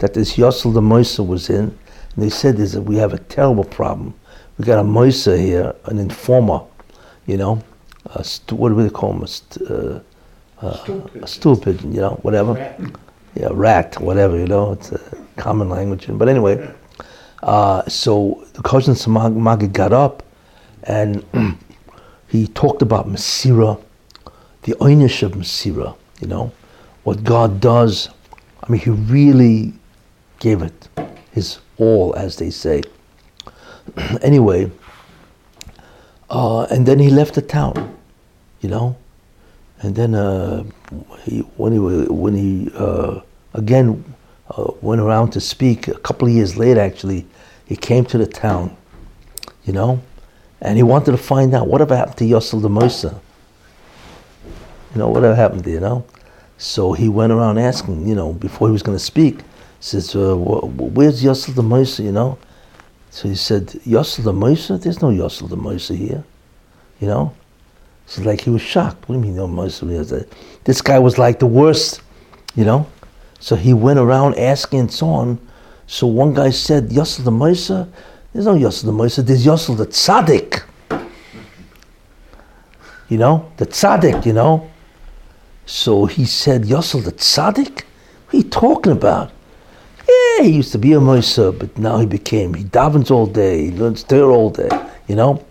Speaker 1: that this Yossel the Moisa was in, and they said, "There's a, we have a terrible problem." we got a Moisa here, an informer, you know, st- what do they call him? Uh,
Speaker 4: Stupid.
Speaker 1: pigeon, you know, whatever.
Speaker 4: Rat.
Speaker 1: Yeah, rat, whatever, you know, it's a common language. But anyway, uh, so the Koznitzer Magid got up and he talked about Masira, the einish of Masira, you know, what God does. I mean, he really gave it his all, as they say. anyway, uh, and then he left the town, you know, and then uh, he, when he when he uh, again uh, went around to speak a couple of years later, actually, he came to the town, you know, and he wanted to find out whatever happened to Yossel the Mosa. You know, whatever happened to you know. So he went around asking, you know, before he was going to speak, says, uh, wh- wh- "Where's Yossel the Mosa?" You know. So he said, Yossel the Mosa? There's no Yossel the Mosa here. You know? So like he was shocked. What do you mean no said, This guy was like the worst, you know? So he went around asking and so on. So one guy said, Yossel the Mosa? There's no Yossel the Mosa, there's Yossel the Tzaddik. You know? The Tzaddik, you know? So he said, Yossel the Tzaddik? What are you talking about? Yeah, he used to be a Moisa, but now he became, he davens all day, he learns Torah all day, you know?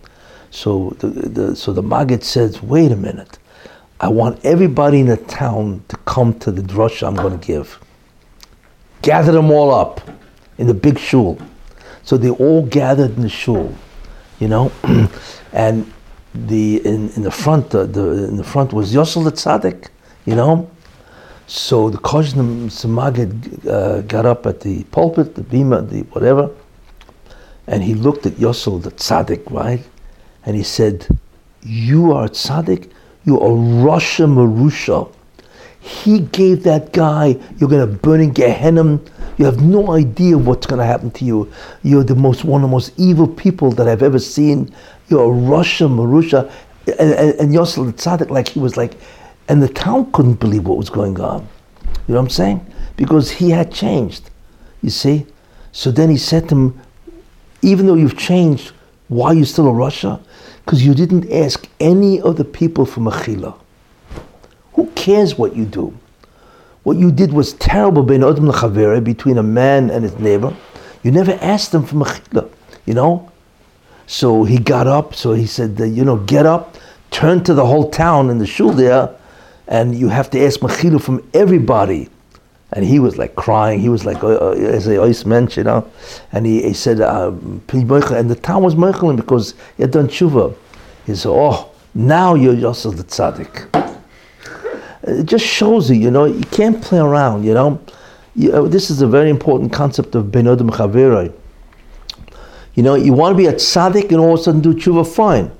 Speaker 1: So the, the, so the Maggid says, wait a minute. I want everybody in the town to come to the drush I'm going to give. Gather them all up in the big shul. So they all gathered in the shul, you know, and the in, in the front the in the front was Yosel the Tzaddik, you know. So the Koznitzer Magid uh, got up at the pulpit, the bima, the whatever, and he looked at Yosel the Tzaddik, right, and he said, "You are Tzaddik. You are Rasha Marusha." He gave that guy, you're going to burn in Gehenna. You have no idea what's going to happen to you. You're the most one of the most evil people that I've ever seen. You're a Rasha, Marusha. And, and, and Yosel the Tzaddik, like he was like, and the town couldn't believe what was going on. You know what I'm saying? Because he had changed. You see? So then he said to him, even though you've changed, why are you still a Rasha? Because you didn't ask any of the people for Mechila. Who cares what you do? What you did was terrible between a man and his neighbor. You never asked them for mechila, you know? So he got up, so he said, you know, get up, turn to the whole town in the shul there, and you have to ask mechila from everybody. And he was like crying. He was like, uh, uh, as a ice mensch, you know. And he, he said, uh, and the town was mechalim because he had done tshuva. He said, oh, now you're Yosef the tzaddik it just shows you, you know, you can't play around, you know. You, uh, this is a very important concept of Ben Chaverai. You know, you want to be a tzaddik and all of a sudden do tshuva, fine.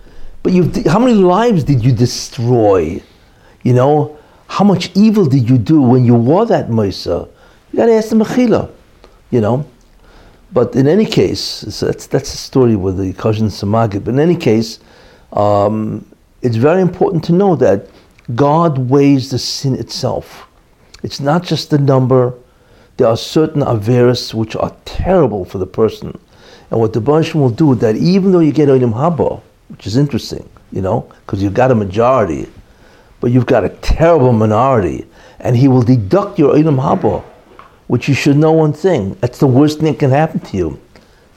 Speaker 1: But you, how many lives did you destroy? You know, how much evil did you do when you wore that Moisa? You got to ask the Mechila, you know. But in any case, that's, that's a story with the Koznitzer Magid. But in any case, um, it's very important to know that God weighs the sin itself. It's not just the number. There are certain averis which are terrible for the person. And what the Baruch will do that even though you get Olam Haba, which is interesting, you know, because you've got a majority, but you've got a terrible minority, and he will deduct your Olam Haba, which you should know one thing. That's the worst thing that can happen to you.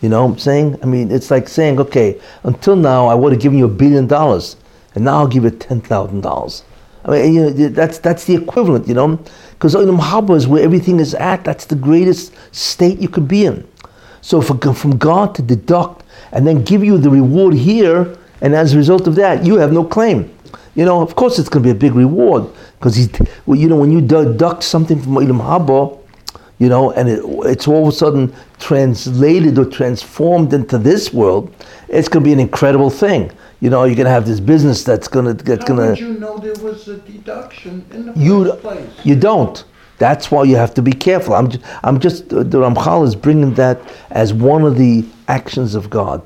Speaker 1: You know what I'm saying? I mean, it's like saying, okay, until now I would have given you a billion dollars, and now I'll give you $10,000. I mean, you know, that's that's the equivalent, you know, because Olam Haba is where everything is at. That's the greatest state you could be in. So for, from God to deduct and then give you the reward here, and as a result of that, you have no claim. You know, of course, it's going to be a big reward because he's, well, you know, when you deduct something from Olam Haba, you know, and it, it's all of a sudden translated or transformed into this world, it's going to be an incredible thing you know, you're going to have this business that's going to that's going to.
Speaker 4: You know there was a deduction in the
Speaker 1: you,
Speaker 4: place?
Speaker 1: You don't. That's why you have to be careful. I'm just, I'm just the Ramchal is bringing that as one of the actions of God.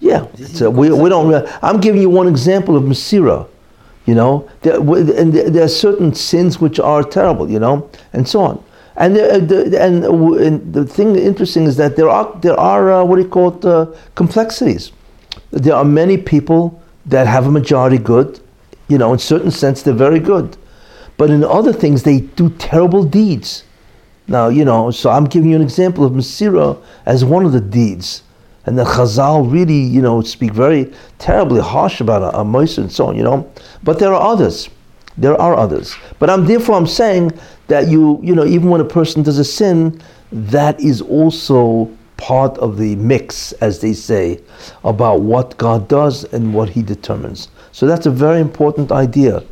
Speaker 1: Yeah, so we, we don't. I'm giving you one example of Masira. You know, there, and there are certain sins which are terrible. You know, and so on. And the, the, and, and the thing interesting is that there are there are uh, what do you call it uh, complexities there are many people that have a majority good. You know, in certain sense, they're very good. But in other things, they do terrible deeds. Now, you know, so I'm giving you an example of Masira as one of the deeds. And the Chazal really, you know, speak very terribly harsh about a, a and so on, you know. But there are others. There are others. But I'm therefore I'm saying that you, you know, even when a person does a sin, that is also part of the mix, as they say, about what God does and what He determines. So that's a very important idea.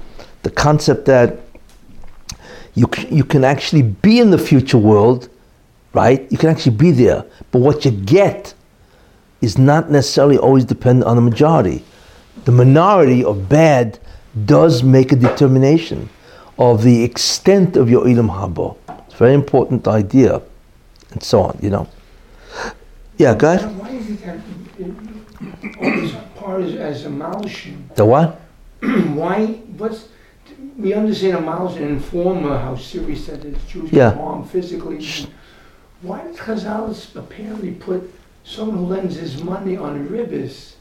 Speaker 1: The concept that you, you can actually be in the future world, right? You can actually be there, but what you get is not necessarily always dependent on the majority. The minority of bad does make a determination of the extent of your Olam Haba. It's a very important idea, and so on, you know. Yeah, go ahead.
Speaker 3: Why is it that always part as, as a malshin?
Speaker 1: The what?
Speaker 3: Why? What's we understand a malshin informer how serious that is. Jews
Speaker 1: Yeah.
Speaker 3: harm physically. Why does Chazal apparently put someone who lends his money on ribbis?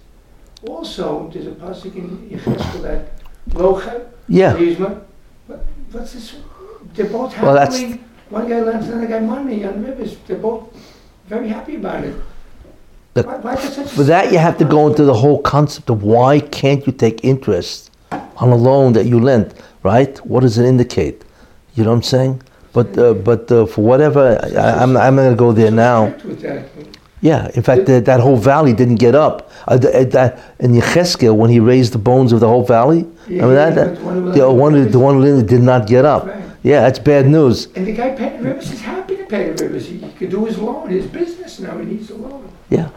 Speaker 3: Also, there's a pasuk in Yecheskel that locha
Speaker 1: Yeah.
Speaker 3: What, what's this? They're both
Speaker 1: Well, that's-
Speaker 3: One guy lends another guy money on ribbis. They're both very happy about it.
Speaker 1: Look,
Speaker 3: Why, why is it such a
Speaker 1: For that, you have to go into the whole concept of why can't you take interest on a loan that you lent, right? What does it indicate? You know what I'm saying? But uh, but uh, for whatever, I, I'm I'm not going to go there now.
Speaker 3: That.
Speaker 1: Yeah, in fact, that, that whole valley didn't get up. Uh, uh, that, in Yecheskel, when he raised the bones of the whole valley,
Speaker 3: Yeah,
Speaker 1: that?
Speaker 3: but one
Speaker 1: that
Speaker 3: the-
Speaker 1: the one, the one that did not get up.
Speaker 3: Right.
Speaker 1: Yeah, that's bad news.
Speaker 3: And the guy paying ribbis is happy to pay ribbis. He, he could do his loan, his business now. He needs a loan.
Speaker 1: Yeah,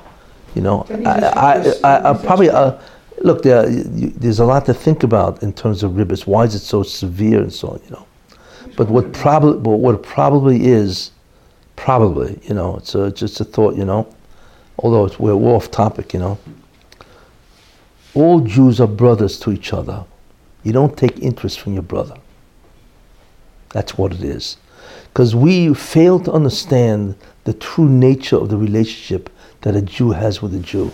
Speaker 1: you know, I, I, I, I probably uh, look there. You, there's a lot to think about in terms of ribis. Why is it so severe and so on? You know, but what but what probably is, probably, you know, it's a, just a thought. You know, although it's, we're off topic. You know, all Jews are brothers to each other. You don't take interest from your brother. That's what it is. Because we fail to understand the true nature of the relationship that a Jew has with a Jew.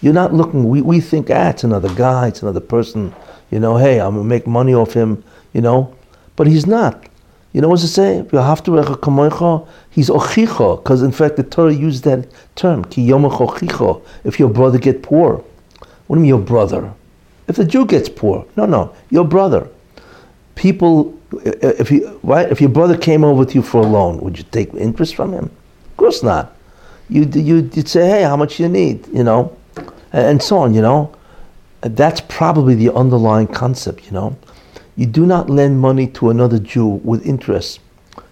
Speaker 1: You're not looking, we, we think, ah, it's another guy, it's another person, you know, hey, I'm going to make money off him, you know. But he's not. You know what it say? "V'ahavta kamocha," He's ochicha, because in fact the Torah used that term, ki ochicha, if your brother get poor. What do you mean your brother? If the Jew gets poor, no, no, your brother. People, if you right, if your brother came over to you for a loan, would you take interest from him? Of course not. You you you'd say, hey, how much you need, you know, and so on, you know. That's probably the underlying concept, you know. You do not lend money to another Jew with interest.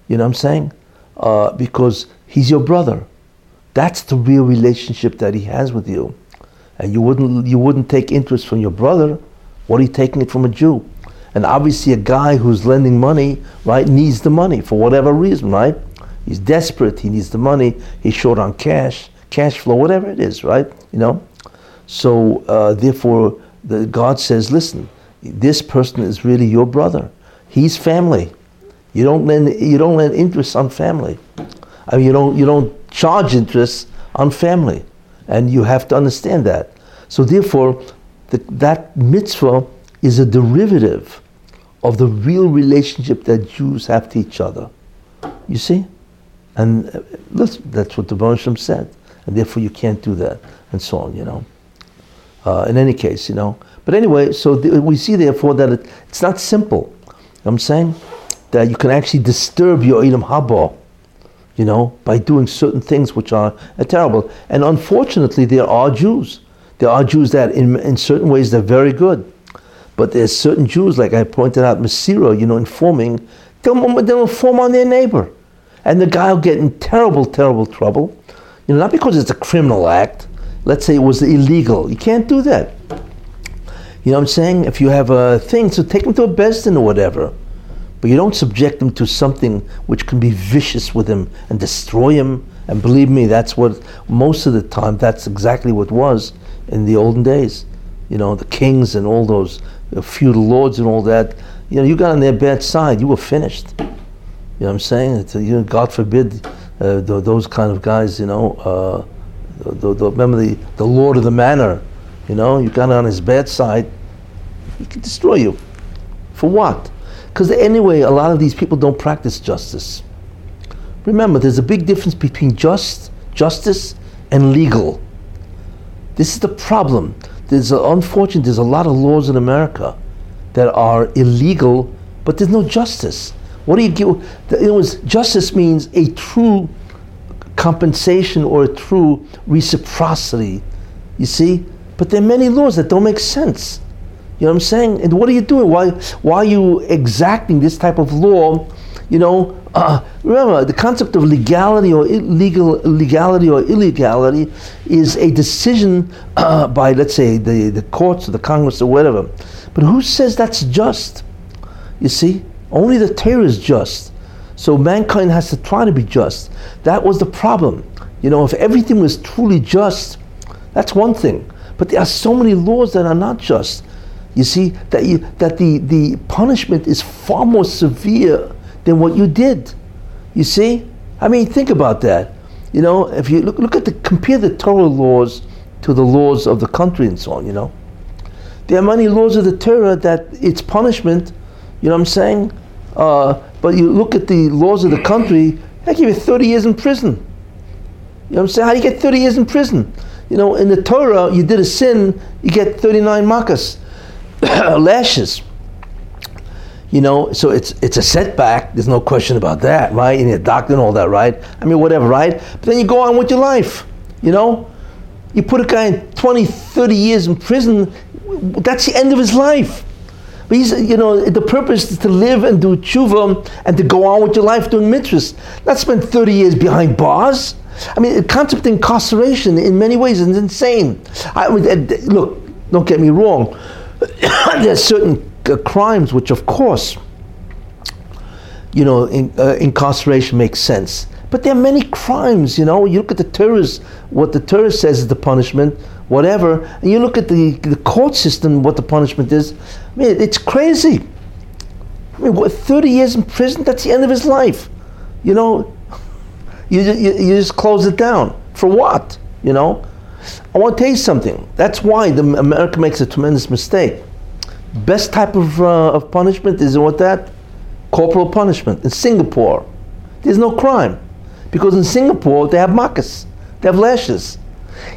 Speaker 1: You know what I'm saying? Uh, because he's your brother. That's the real relationship that he has with you. And you wouldn't you wouldn't take interest from your brother. What are you taking it from a Jew? And obviously, a guy who's lending money, right, needs the money for whatever reason, right? He's desperate. He needs the money. He's short on cash, cash flow, whatever it is, right? You know. So uh, therefore, the, God says, listen, this person is really your brother. He's family. You don't lend you don't lend interest on family. I mean, you don't you don't charge interest on family, and you have to understand that. So therefore, the, that mitzvah is a derivative of the real relationship that Jews have to each other. You see, and uh, listen, that's what the Baruch said, and therefore you can't do that, and so on. You know. Uh, in any case, you know. But anyway, so we see therefore that it, it's not simple. You know I'm saying that you can actually disturb your Olam Haba, you know, by doing certain things which are terrible. And unfortunately, there are Jews. There are Jews that, in, in certain ways, they're very good. But there's certain Jews, like I pointed out, Masira, you know, informing, they'll, they'll inform on their neighbor. And the guy will get in terrible, terrible trouble. You know, not because it's a criminal act. Let's say it was illegal. You can't do that. You know what I'm saying? If you have a thing, so take them to a Besdin or whatever. But you don't subject them to something which can be vicious with him and destroy him. And believe me, that's what, most of the time, that's exactly what was in the olden days. You know, the kings and all those feudal lords and all that. You know, you got on their bad side, you were finished. You know what I'm saying? It's, you know, God forbid uh, th- those kind of guys, you know, uh, remember the, the Lord of the Manor, you know, you got on his bad side, he could destroy you. For what? Because anyway, a lot of these people don't practice justice. Remember, there's a big difference between just justice and legal. This is the problem. There's a, unfortunate. There's a lot of laws in America that are illegal, but there's no justice. What do you give? In words, justice means a true compensation or a true reciprocity. You see, but there are many laws that don't make sense. You know what I'm saying? And what are you doing? Why, why are you exacting this type of law? You know, uh, remember the concept of legality or illegal legality or illegality is a decision uh, by, let's say, the, the courts or the Congress or whatever. But who says that's just? You see, only the Torah is just. So mankind has to try to be just. That was the problem. You know, if everything was truly just, that's one thing. But there are so many laws that are not just. You see that you, that the, the punishment is far more severe than what you did. You see, I mean, think about that. You know, if you look look at the compare the Torah laws to the laws of the country and so on. You know, there are many laws of the Torah that its punishment. You know what I'm saying? Uh, but you look at the laws of the country, they give you 30 years in prison. You know what I'm saying? How do you get 30 years in prison? You know, in the Torah, you did a sin, you get 39 makas, lashes. You know, so it's it's a setback. There's no question about that, right? And a doctor and all that, right? I mean, whatever, right? But then you go on with your life. You know, you put a guy in 20, 30 years in prison. That's the end of his life. But he's, you know, the purpose is to live and do tshuva and to go on with your life doing mitzvahs. Not spend 30 years behind bars. I mean, the concept of incarceration in many ways is insane. I uh, look, don't get me wrong. There's certain uh, crimes which, of course, you know, in, uh, incarceration makes sense. But there are many crimes, you know. You look at the terrorists, what the terrorist says is the punishment, whatever, and you look at the, the court system, what the punishment is. I mean, it's crazy. I mean, what, 30 years in prison, that's the end of his life. You know, you, you, you just close it down. For what? You know? I want to tell you something. That's why the, America makes a tremendous mistake. Best type of, uh, of punishment is what that? Corporal punishment. In Singapore, there's no crime. Because in Singapore, they have makas, they have lashes.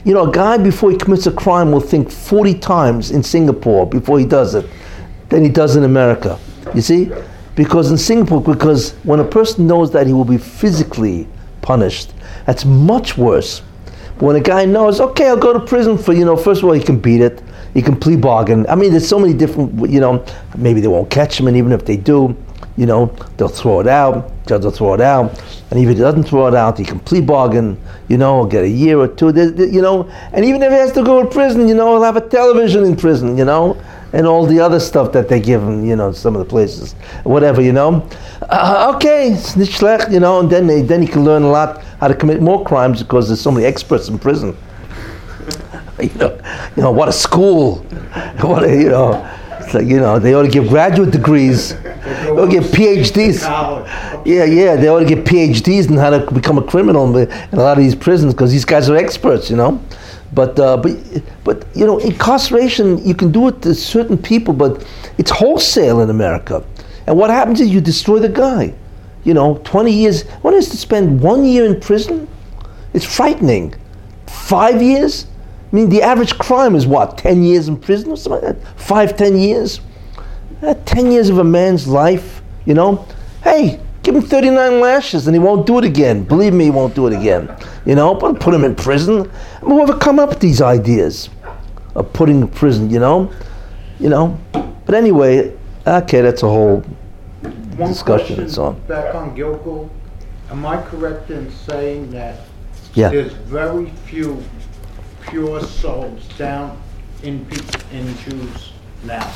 Speaker 1: You know, a guy before he commits a crime will think 40 times in Singapore before he does it than he does in America. You see? Because in Singapore, because when a person knows that he will be physically punished, that's much worse. But when a guy knows, okay, I'll go to prison for, you know, first of all, he can beat it, he can plea bargain. I mean, there's so many different, you know, maybe they won't catch him, and even if they do, you know, they'll throw it out, judge will throw it out, and if he doesn't throw it out, he can plea bargain, you know, get a year or two, you know, and even if he has to go to prison, you know, he'll have a television in prison, you know, and all the other stuff that they give him, you know, some of the places, whatever, you know. Uh, okay, you know, and then then he can learn a lot how to commit more crimes because there's so many experts in prison. you know, you know what a school, what a, you know. It's like, you know, they ought to give graduate degrees. They ought to give PhDs. Yeah, yeah, they ought to give PhDs in how to become a criminal in a lot of these prisons because these guys are experts, you know. But, uh, but, but, you know, incarceration, you can do it to certain people, but it's wholesale in America. And what happens is you destroy the guy. You know, 20 years. One is to spend one year in prison? It's frightening. Five years? I mean, the average crime is what, 10 years in prison or something like that? Five, 10 years? Uh, 10 years of a man's life, you know? Hey, give him 39 lashes and he won't do it again. Believe me, he won't do it again. You know, but put him in prison. I mean, whoever come up with these ideas of putting in prison, you know? You know? But anyway, okay, that's a whole
Speaker 4: One
Speaker 1: discussion and so on.
Speaker 4: Back on Gilgul, am I correct in saying that
Speaker 1: Yeah.
Speaker 4: there's very few pure souls down in in Jews now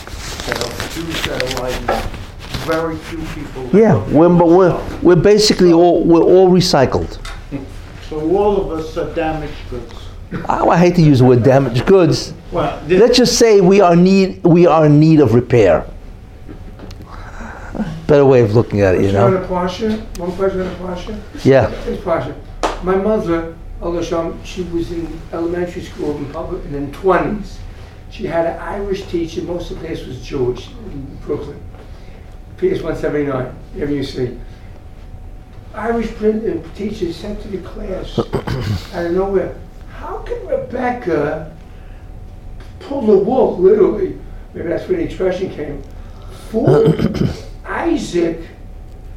Speaker 4: that are Jews that are like now? Very few people.
Speaker 1: Yeah, we're, we're, we're basically all, we're all recycled.
Speaker 4: So all of us are damaged goods.
Speaker 1: I, I hate to use the word damaged goods.
Speaker 4: Well,
Speaker 1: Let's just say we are need we are in need of repair. Better way of looking at it, you know.
Speaker 3: one question on the Pasha.
Speaker 1: Yeah.
Speaker 3: This Pasha, my mother, aleha shalom, um, she was in elementary school in public in the twenties. She had an Irish teacher, most of the class was Jewish in Brooklyn. PS one seventy nine, wherever you see. Irish teacher said to the class, out of nowhere, how can Rebecca pull the wool, literally, maybe that's where the expression came, fool Isaac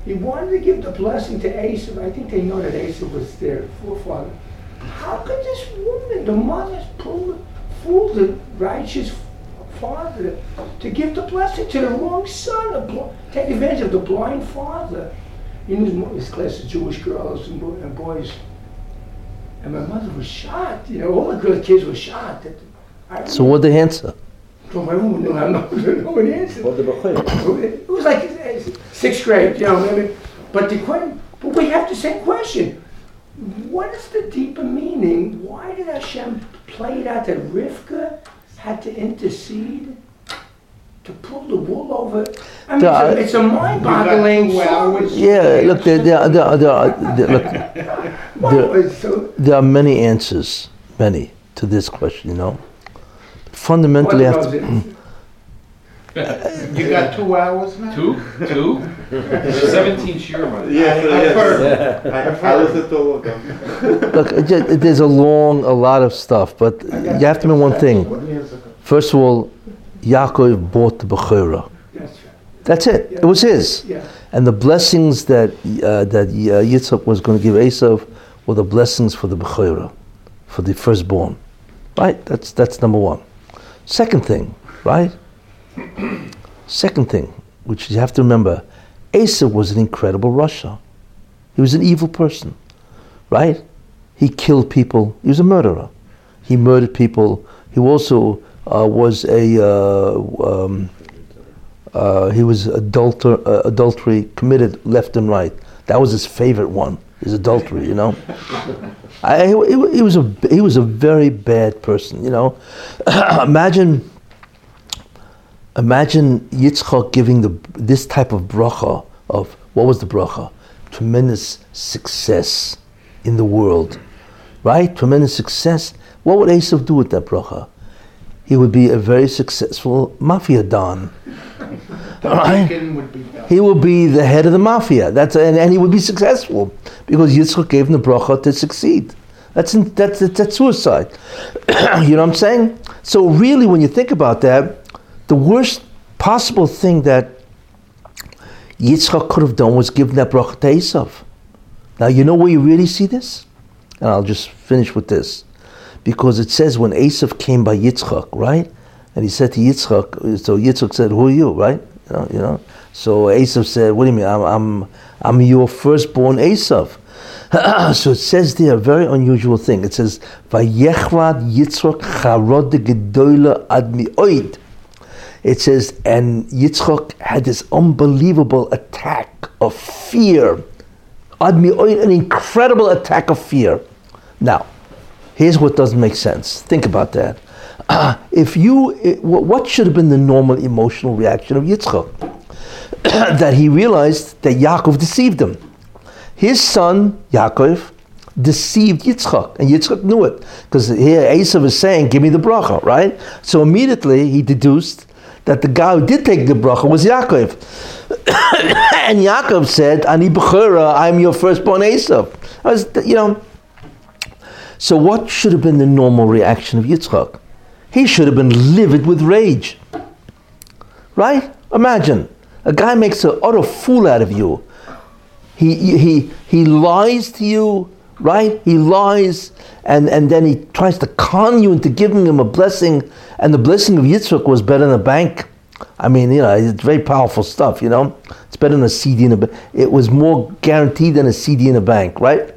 Speaker 3: he wanted to give the blessing to Esav. I think they know that Esav was their forefather. How could this woman, the mother, pull, fool the righteous father to give the blessing to the wrong son, a bl- take advantage of the blind father? In his, mo- his class of Jewish girls and, bo- and boys. And my mother was shocked. You know, all the girls, kids were shocked. That
Speaker 1: So what the answer?
Speaker 3: so my room knew I know no one answered. It was like sixth grade, you know. I mean, but the question, but we have the same question. What is the deeper meaning? Why did Hashem play it out that Rivka had to intercede to pull the wool over? I mean,
Speaker 1: Yeah,
Speaker 3: it's, a, uh, it's a mind-boggling.
Speaker 4: You got two hours.
Speaker 3: story.
Speaker 1: Yeah, look, there, there, there, there, are- there, look, there- there are many answers, many to this question. You know, fundamentally,
Speaker 3: what
Speaker 1: have to,
Speaker 3: goes in?
Speaker 4: You got two hours now?
Speaker 2: Two? Two? There's 17 shear money.
Speaker 5: Yes,
Speaker 4: I- I've
Speaker 5: yes.
Speaker 4: heard.
Speaker 5: I, I listened to all of them.
Speaker 1: Look, it ju- there's a long, a lot of stuff, but you have to know one thing.
Speaker 4: Years ago.
Speaker 1: First of all, Yaakov bought the Bechorah.
Speaker 3: That's
Speaker 1: it. It was his.
Speaker 3: Yeah.
Speaker 1: And the blessings that uh, that uh, Yitzchak was going to give Esav were the blessings for the Bechorah, for the firstborn. Right? That's that's number one. Second thing, right? Second thing, which you have to remember, Esav was an incredible Rasha. He was an evil person, right? He killed people. He was a murderer. He murdered people. He also uh, was a uh, um, uh, he was adulter, uh, adultery committed left and right. That was his favorite one, His adultery. You know, I, he, he- was a he was a very bad person. You know, imagine imagine Yitzchak giving the this type of bracha of what was the bracha? Tremendous success in the world, right? Tremendous success. What would Esav do with that bracha? He would be a very successful mafia don. Right.
Speaker 4: would.
Speaker 1: He will be the head of the mafia. That's and, and he would be successful because Yitzchak gave him the bracha to succeed. That's in, that's that's suicide. you know what I'm saying? So really, when you think about that, the worst possible thing that Yitzchak could have done was give that bracha to Esav. Now you know where you really see this, and I'll just finish with this, because it says when Esav came by Yitzchak, right, and he said to Yitzchak, so Yitzchak said, "Who are you?" Right, you know, you know. So Esav said, "What do you mean? I'm I'm, I'm your firstborn Esav." so it says there a very unusual thing. It says, "Vayechrad Yitzchak charod gedola ad mi'oid." It says, and Yitzchak had this unbelievable attack of fear. An incredible attack of fear. Now, here's what doesn't make sense. Think about that. if you, eh, it- what should have been the normal emotional reaction of Yitzchak? that he realized that Yaakov deceived him. His son, Yaakov, deceived Yitzchak, and Yitzchak knew it. Because here Esav is saying, Give me the bracha, right? So immediately he deduced that the guy who did take the bracha was Yaakov. and Yaakov said, Ani Bechora, I'm your firstborn Esav. I was, you know, so what should have been the normal reaction of Yitzchak? He should have been livid with rage. Right? Imagine. A guy makes an utter fool out of you. He, he, he lies to you, right? He lies, and, and then he tries to con you into giving him a blessing, and the blessing of Yitzchak was better than a bank. I mean, you know, it's very powerful stuff, you know? It's better than a CD in a bank. It was more guaranteed than a CD in a bank, right?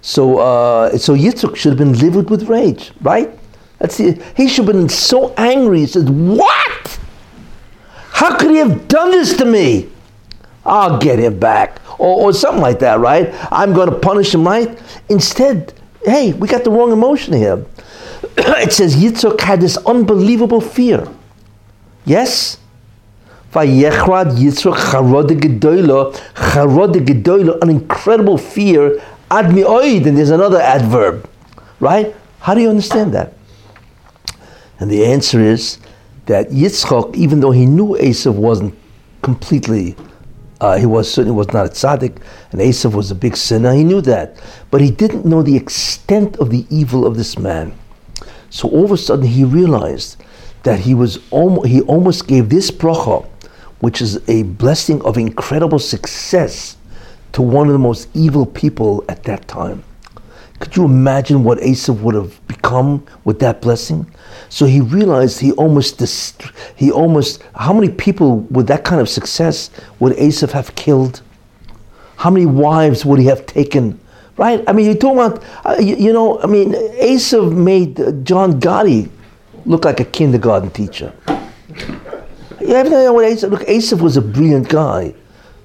Speaker 1: So, uh, so Yitzchak should have been livid with rage, right? That's the, he should have been so angry. He said, What? How could he have done this to me? I'll get him back. Or, or something like that, right? I'm going to punish him, right? Instead, hey, we got the wrong emotion here. it says Yitzchak had this unbelievable fear. Yes? Yitzchak charod gedoyla, an incredible fear, ad mi'oid, and there's another adverb, right? How do you understand that? And the answer is that Yitzchok, even though he knew Esav wasn't completely, uh, he was certainly was not a tzaddik, and Esav was a big sinner, he knew that. But he didn't know the extent of the evil of this man. So all of a sudden he realized that he was he almost gave this bracha, which is a blessing of incredible success, to one of the most evil people at that time. Could you imagine what Esav would have become with that blessing? So he realized he almost dist- he almost how many people with that kind of success would Esav have killed? How many wives would he have taken? Right? I mean, you're talking about uh, you, you know. I mean, Esav made uh, John Gotti look like a kindergarten teacher. You no idea what Esav. Look, Esav was a brilliant guy.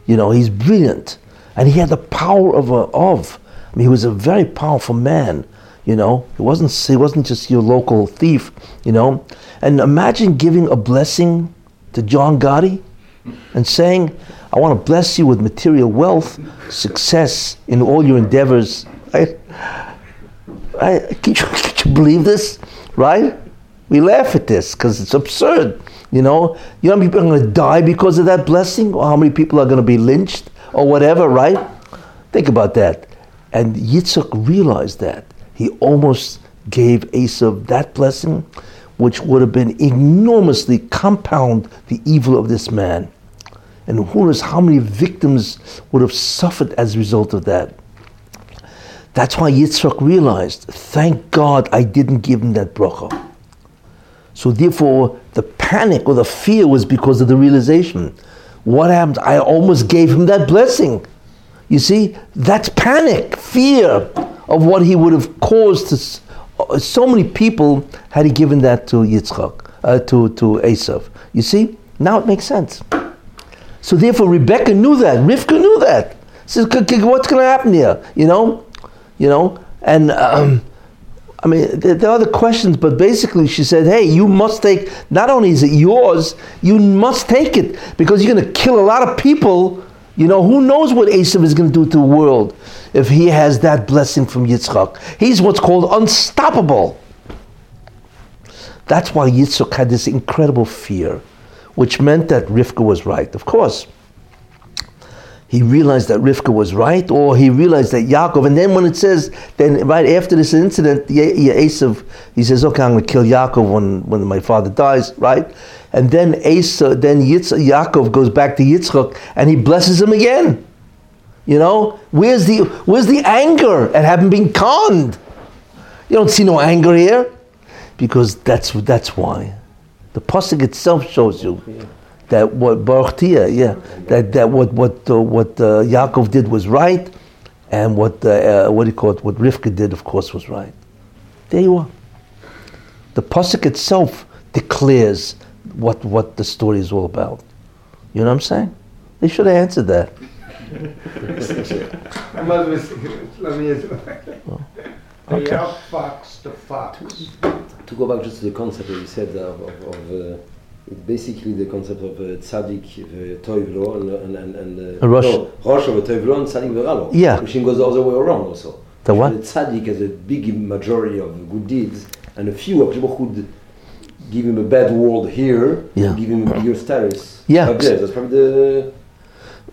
Speaker 1: You know, he's brilliant, and he had the power of of. I mean, he was a very powerful man. You know, he wasn't he wasn't just your local thief. You know, and imagine giving a blessing to John Gotti and saying, "I want to bless you with material wealth, success in all your endeavors." Right? Right? Can you, can you believe this? Right? We laugh at this because it's absurd. You know, you know how many people are going to die because of that blessing, or how many people are going to be lynched, or whatever, right? Think about that. And Yitzhak realized that. He almost gave Esav that blessing, which would have been enormously compound the evil of this man. And who knows how many victims would have suffered as a result of that. That's why Yitzhak realized, thank God I didn't give him that bracha. So therefore, the panic or the fear was because of the realization. What happened? I almost gave him that blessing. You see, that's panic, fear of what he would have caused to uh, so many people had he given that to Yitzchak, uh, to, to Esav. You see, now it makes sense. So therefore, Rebecca knew that. Rivka knew that. She Says, "K- k- what's going to happen here? You know, you know, and um, I mean, there are other questions, but basically, she said, "Hey, you must take. Not only is it yours, you must take it because you're going to kill a lot of people. You know, who knows what Esav is going to do to the world if he has that blessing from Yitzchak? He's what's called unstoppable. That's why Yitzchak had this incredible fear, which meant that Rivka was right. Of course, he realized that Rivka was right, or he realized that Yaakov. And then when it says, then right after this incident, Esav, he says, "Okay, I'm going to kill Yaakov when, when my father dies." Right, and then Asa, uh, then Yitz, Yaakov goes back to Yitzchak, and he blesses him again. You know, where's the where's the anger at having been conned? You don't see no anger here, because that's that's why. The pasuk itself shows you that what Baruch Tia, yeah, that, that what what uh, what uh, Yaakov did was right, and what uh, uh, what do you call it? What Rivka did, of course, was right. There you are. The pasuk itself declares what what the story is all about. You know what I'm saying? They should have answered that.
Speaker 3: My mother was eleven years old.
Speaker 1: Okay.
Speaker 4: They outfox the fox.
Speaker 6: To go back just to the concept that you said of, of, of uh, it's basically the concept of uh, tzaddik v'toiv lo and and and, uh,
Speaker 1: rosh.
Speaker 6: no, rasha v'toiv lo and tzaddik v'ralo.
Speaker 1: Yeah.
Speaker 6: Which goes the other way around also.
Speaker 1: The what?
Speaker 6: The tzaddik has a big majority of good deeds, and a few of people who give him a bad word here,
Speaker 1: Yeah.
Speaker 6: give him a bigger status.
Speaker 1: Yeah.
Speaker 6: There. That's probably the.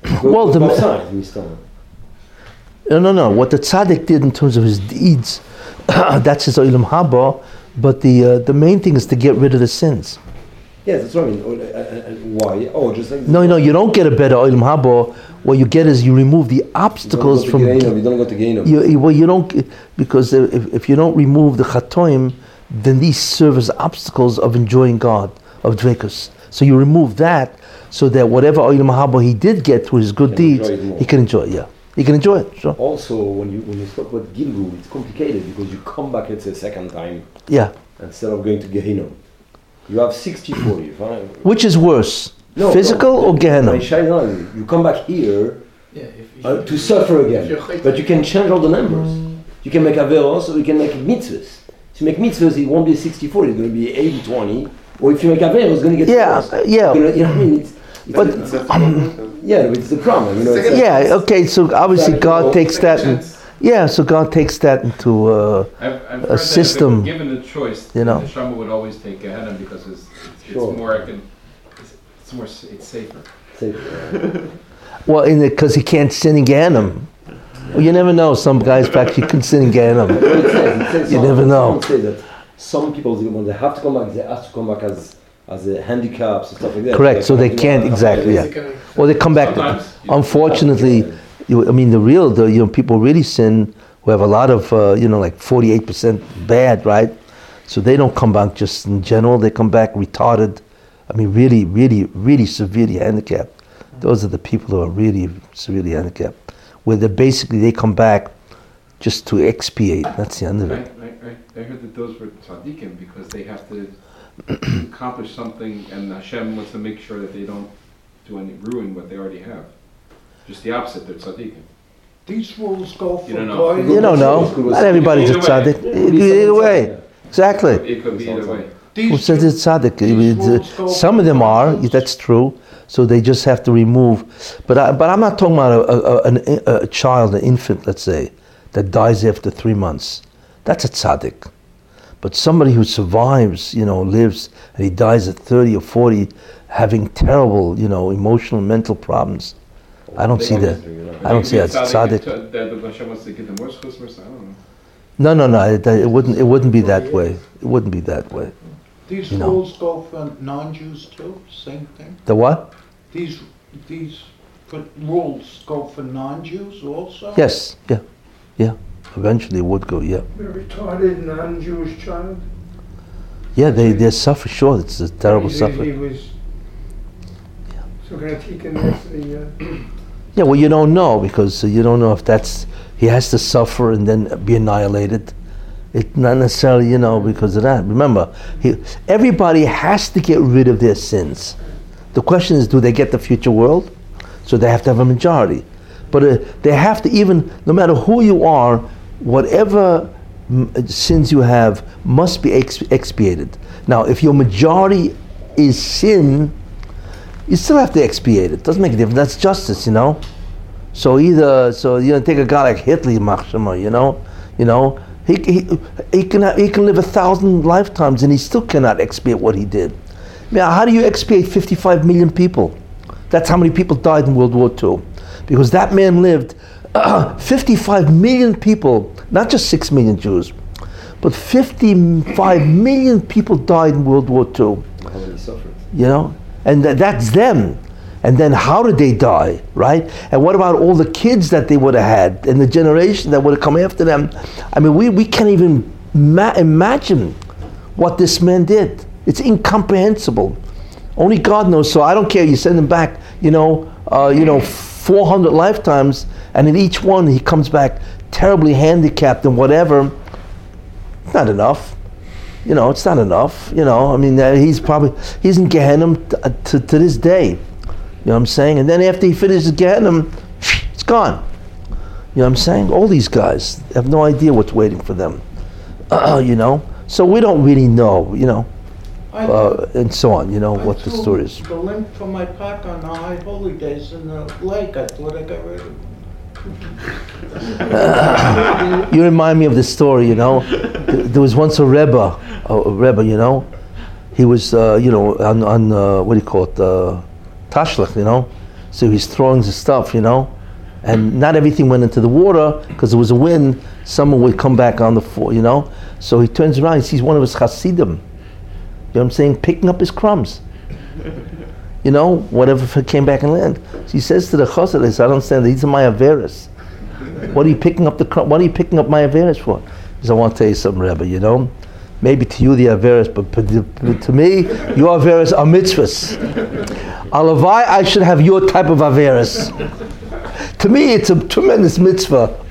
Speaker 1: Well, the-
Speaker 6: both sides, in this time.
Speaker 1: No, no, no. What the tzaddik did in terms of his deeds, that's his olam haba. But the uh, the main thing is to get rid of the sins.
Speaker 6: Yes, that's what I mean. Oh, uh, uh, uh, why? Oh, just like
Speaker 1: No, no, you don't get a better olam haba. What you get is you remove the
Speaker 6: You
Speaker 1: obstacles
Speaker 6: to
Speaker 1: from.
Speaker 6: Gehinnom, you don't go to Gehinnom.
Speaker 1: You, you- well, you don't because if, if you don't remove the chatoim, then these serve as obstacles of enjoying God of dvekus. So you remove that so that whatever olam haba he did get through his good deeds, he can enjoy it. Yeah, he can enjoy it. Sure.
Speaker 6: Also, when you when you talk about Gilgul, it's complicated because you come back, let's say, second time
Speaker 1: Yeah.
Speaker 6: instead of going to Gehinnom. You have 60 for you. fine?
Speaker 1: Which is worse,
Speaker 6: No,
Speaker 1: physical
Speaker 6: no,
Speaker 1: or Gehenna?
Speaker 6: My shine you. You come back here
Speaker 7: Yeah, if,
Speaker 6: uh, to suffer again, but you can change all the numbers. You can make Averos or you can make mitzvahs. If you make mitzvahs, it won't be 64, it's going to be 80-20. Or if you make Averos, it's going to get
Speaker 1: Yeah,
Speaker 6: worse.
Speaker 1: uh, yeah.
Speaker 6: You know, you know what I mean? It's, it's
Speaker 1: But-
Speaker 6: it's- yeah, it's the problem. You know, it's
Speaker 1: Yeah, okay, so obviously God takes that, and, yeah, so God takes that into, uh,
Speaker 2: I've, I've
Speaker 1: A system,
Speaker 2: that given the choice,
Speaker 1: you know.
Speaker 2: the Shama would always take Gehenna because it's, it's,
Speaker 6: Sure.
Speaker 2: it's more, econ- it's, it's more it's safer.
Speaker 6: safe.
Speaker 1: well, in because he can't sin in Gehenna. Well, you never know, some guys actually can sin in Gehenna.
Speaker 6: Well, it says, it says
Speaker 1: You never know.
Speaker 6: Someone say that some people, when they have to come back, they have to come back as as a handicaps and stuff like that.
Speaker 1: Correct, so they
Speaker 6: do
Speaker 1: can't,
Speaker 6: not-
Speaker 1: exactly, yeah.
Speaker 7: basically,
Speaker 1: Or they come back,
Speaker 2: Sometimes.
Speaker 1: unfortunately, you, I mean, the real, the, you know, people really sin who have a lot of, uh, you know, like 48% bad, right? So they don't come back just in general, they come back retarded. I mean, really, really, really severely handicapped. Those are the people who are really severely handicapped. Where they basically, they come back just to expiate. That's the end of it.
Speaker 2: I, I- I heard that those were tzaddikim because they have to accomplish something and Hashem wants to make sure that they don't do any ruin what they already have. Just the opposite, they're tzaddikim.
Speaker 4: These rules go for
Speaker 2: You don't know.
Speaker 4: guys.
Speaker 1: You don't know. Not everybody's a
Speaker 2: Either way.
Speaker 1: tzaddik. Either way. Exactly.
Speaker 2: It could be either way.
Speaker 4: These
Speaker 1: Who says it's tzaddik?
Speaker 4: these
Speaker 1: It's, uh,
Speaker 4: rules go
Speaker 1: Some of them are,
Speaker 4: those.
Speaker 1: that's true. So they just have to remove. But I, but I'm not talking about a, a, an- a child, an infant, let's say, that dies after three months. That's a tzaddik. But somebody who survives, you know, lives, and he dies at 30 or 40, having terrible, you know, emotional, mental problems. I don't see that. I don't see that. Tzaddik.
Speaker 2: That Hashem wants to give them more zchus, I don't know.
Speaker 1: No, no, no. It, it wouldn't. It wouldn't be that way. It wouldn't be that way.
Speaker 4: These
Speaker 1: You know.
Speaker 4: rules go for non-Jews too, same thing?
Speaker 1: The what?
Speaker 4: These, these rules go for non-Jews also?
Speaker 1: Yes. Yeah. Yeah. Eventually, it would go. Yeah.
Speaker 3: A retarded non-Jewish child.
Speaker 1: Yeah. They they suffer. Sure, it's a terrible
Speaker 3: He said
Speaker 1: suffering.
Speaker 3: He was. So gonna take him there the. Uh,
Speaker 1: Yeah, well, you don't know because you don't know if that's he has to suffer and then be annihilated. It's not necessarily, you know, because of that. Remember, he, everybody has to get rid of their sins. The question is, do they get the future world? So they have to have a majority. But uh, they have to even, no matter who you are, whatever mm, sins you have must be ex- expiated. Now, if your majority is sin, you still have to expiate it. Doesn't make a difference. That's justice, you know. So either, so you know, take a guy like Hitler, Machshama, you know, you know, he, he, he can ha- he can live a thousand lifetimes and he still cannot expiate what he did. Now, how do you expiate 55 million people? That's how many people died in World War II, because that man lived 55 million people, not just six million Jews, but 55 million people died in World War II
Speaker 6: How many suffered?
Speaker 1: you know and th- that's them. And then how did they die right? And what about all the kids that they would have had and the generation that would have come after them? I mean we, we can't even ma- imagine what this man did. It's incomprehensible. Only god knows. So i don't care. You send him back you know uh, you know 400 lifetimes and in each one he comes back terribly handicapped and whatever. Not enough you know, it's not enough. You know, I mean, uh, he's probably he's in Gehenna t- uh, to, to this day. You know what I'm saying? And then after he finishes Gehenna, it's gone. You know what I'm saying? All these guys have no idea what's waiting for them. you know, so we don't really know. You know, uh, and so on. You know
Speaker 4: I
Speaker 1: what the story is.
Speaker 4: The link for my pack on the High Holy Days in the lake, I thought I got rid of it.
Speaker 1: You remind me of this story, you know. There was once a Rebbe, a a Rebbe, you know. He was, uh, you know, on, on uh, what do you call it, uh, Tashlich, you know. So he's throwing the stuff, you know. And not everything went into the water because there was a wind. Someone would come back on the floor, you know. So he turns around, he sees one of his Hasidim, you know what I'm saying, picking up his crumbs. You know, whatever if it came back and land. So he says to the Chassid, I don't understand, these are my Averis. What are you picking up the What are you picking up my Averis for? He says, I want to tell you something, Rebbe. You know, maybe to you the Averis, but, but, but to me, your Averis are mitzvahs. Alavai, I should have your type of Averis. to me, it's a tremendous mitzvah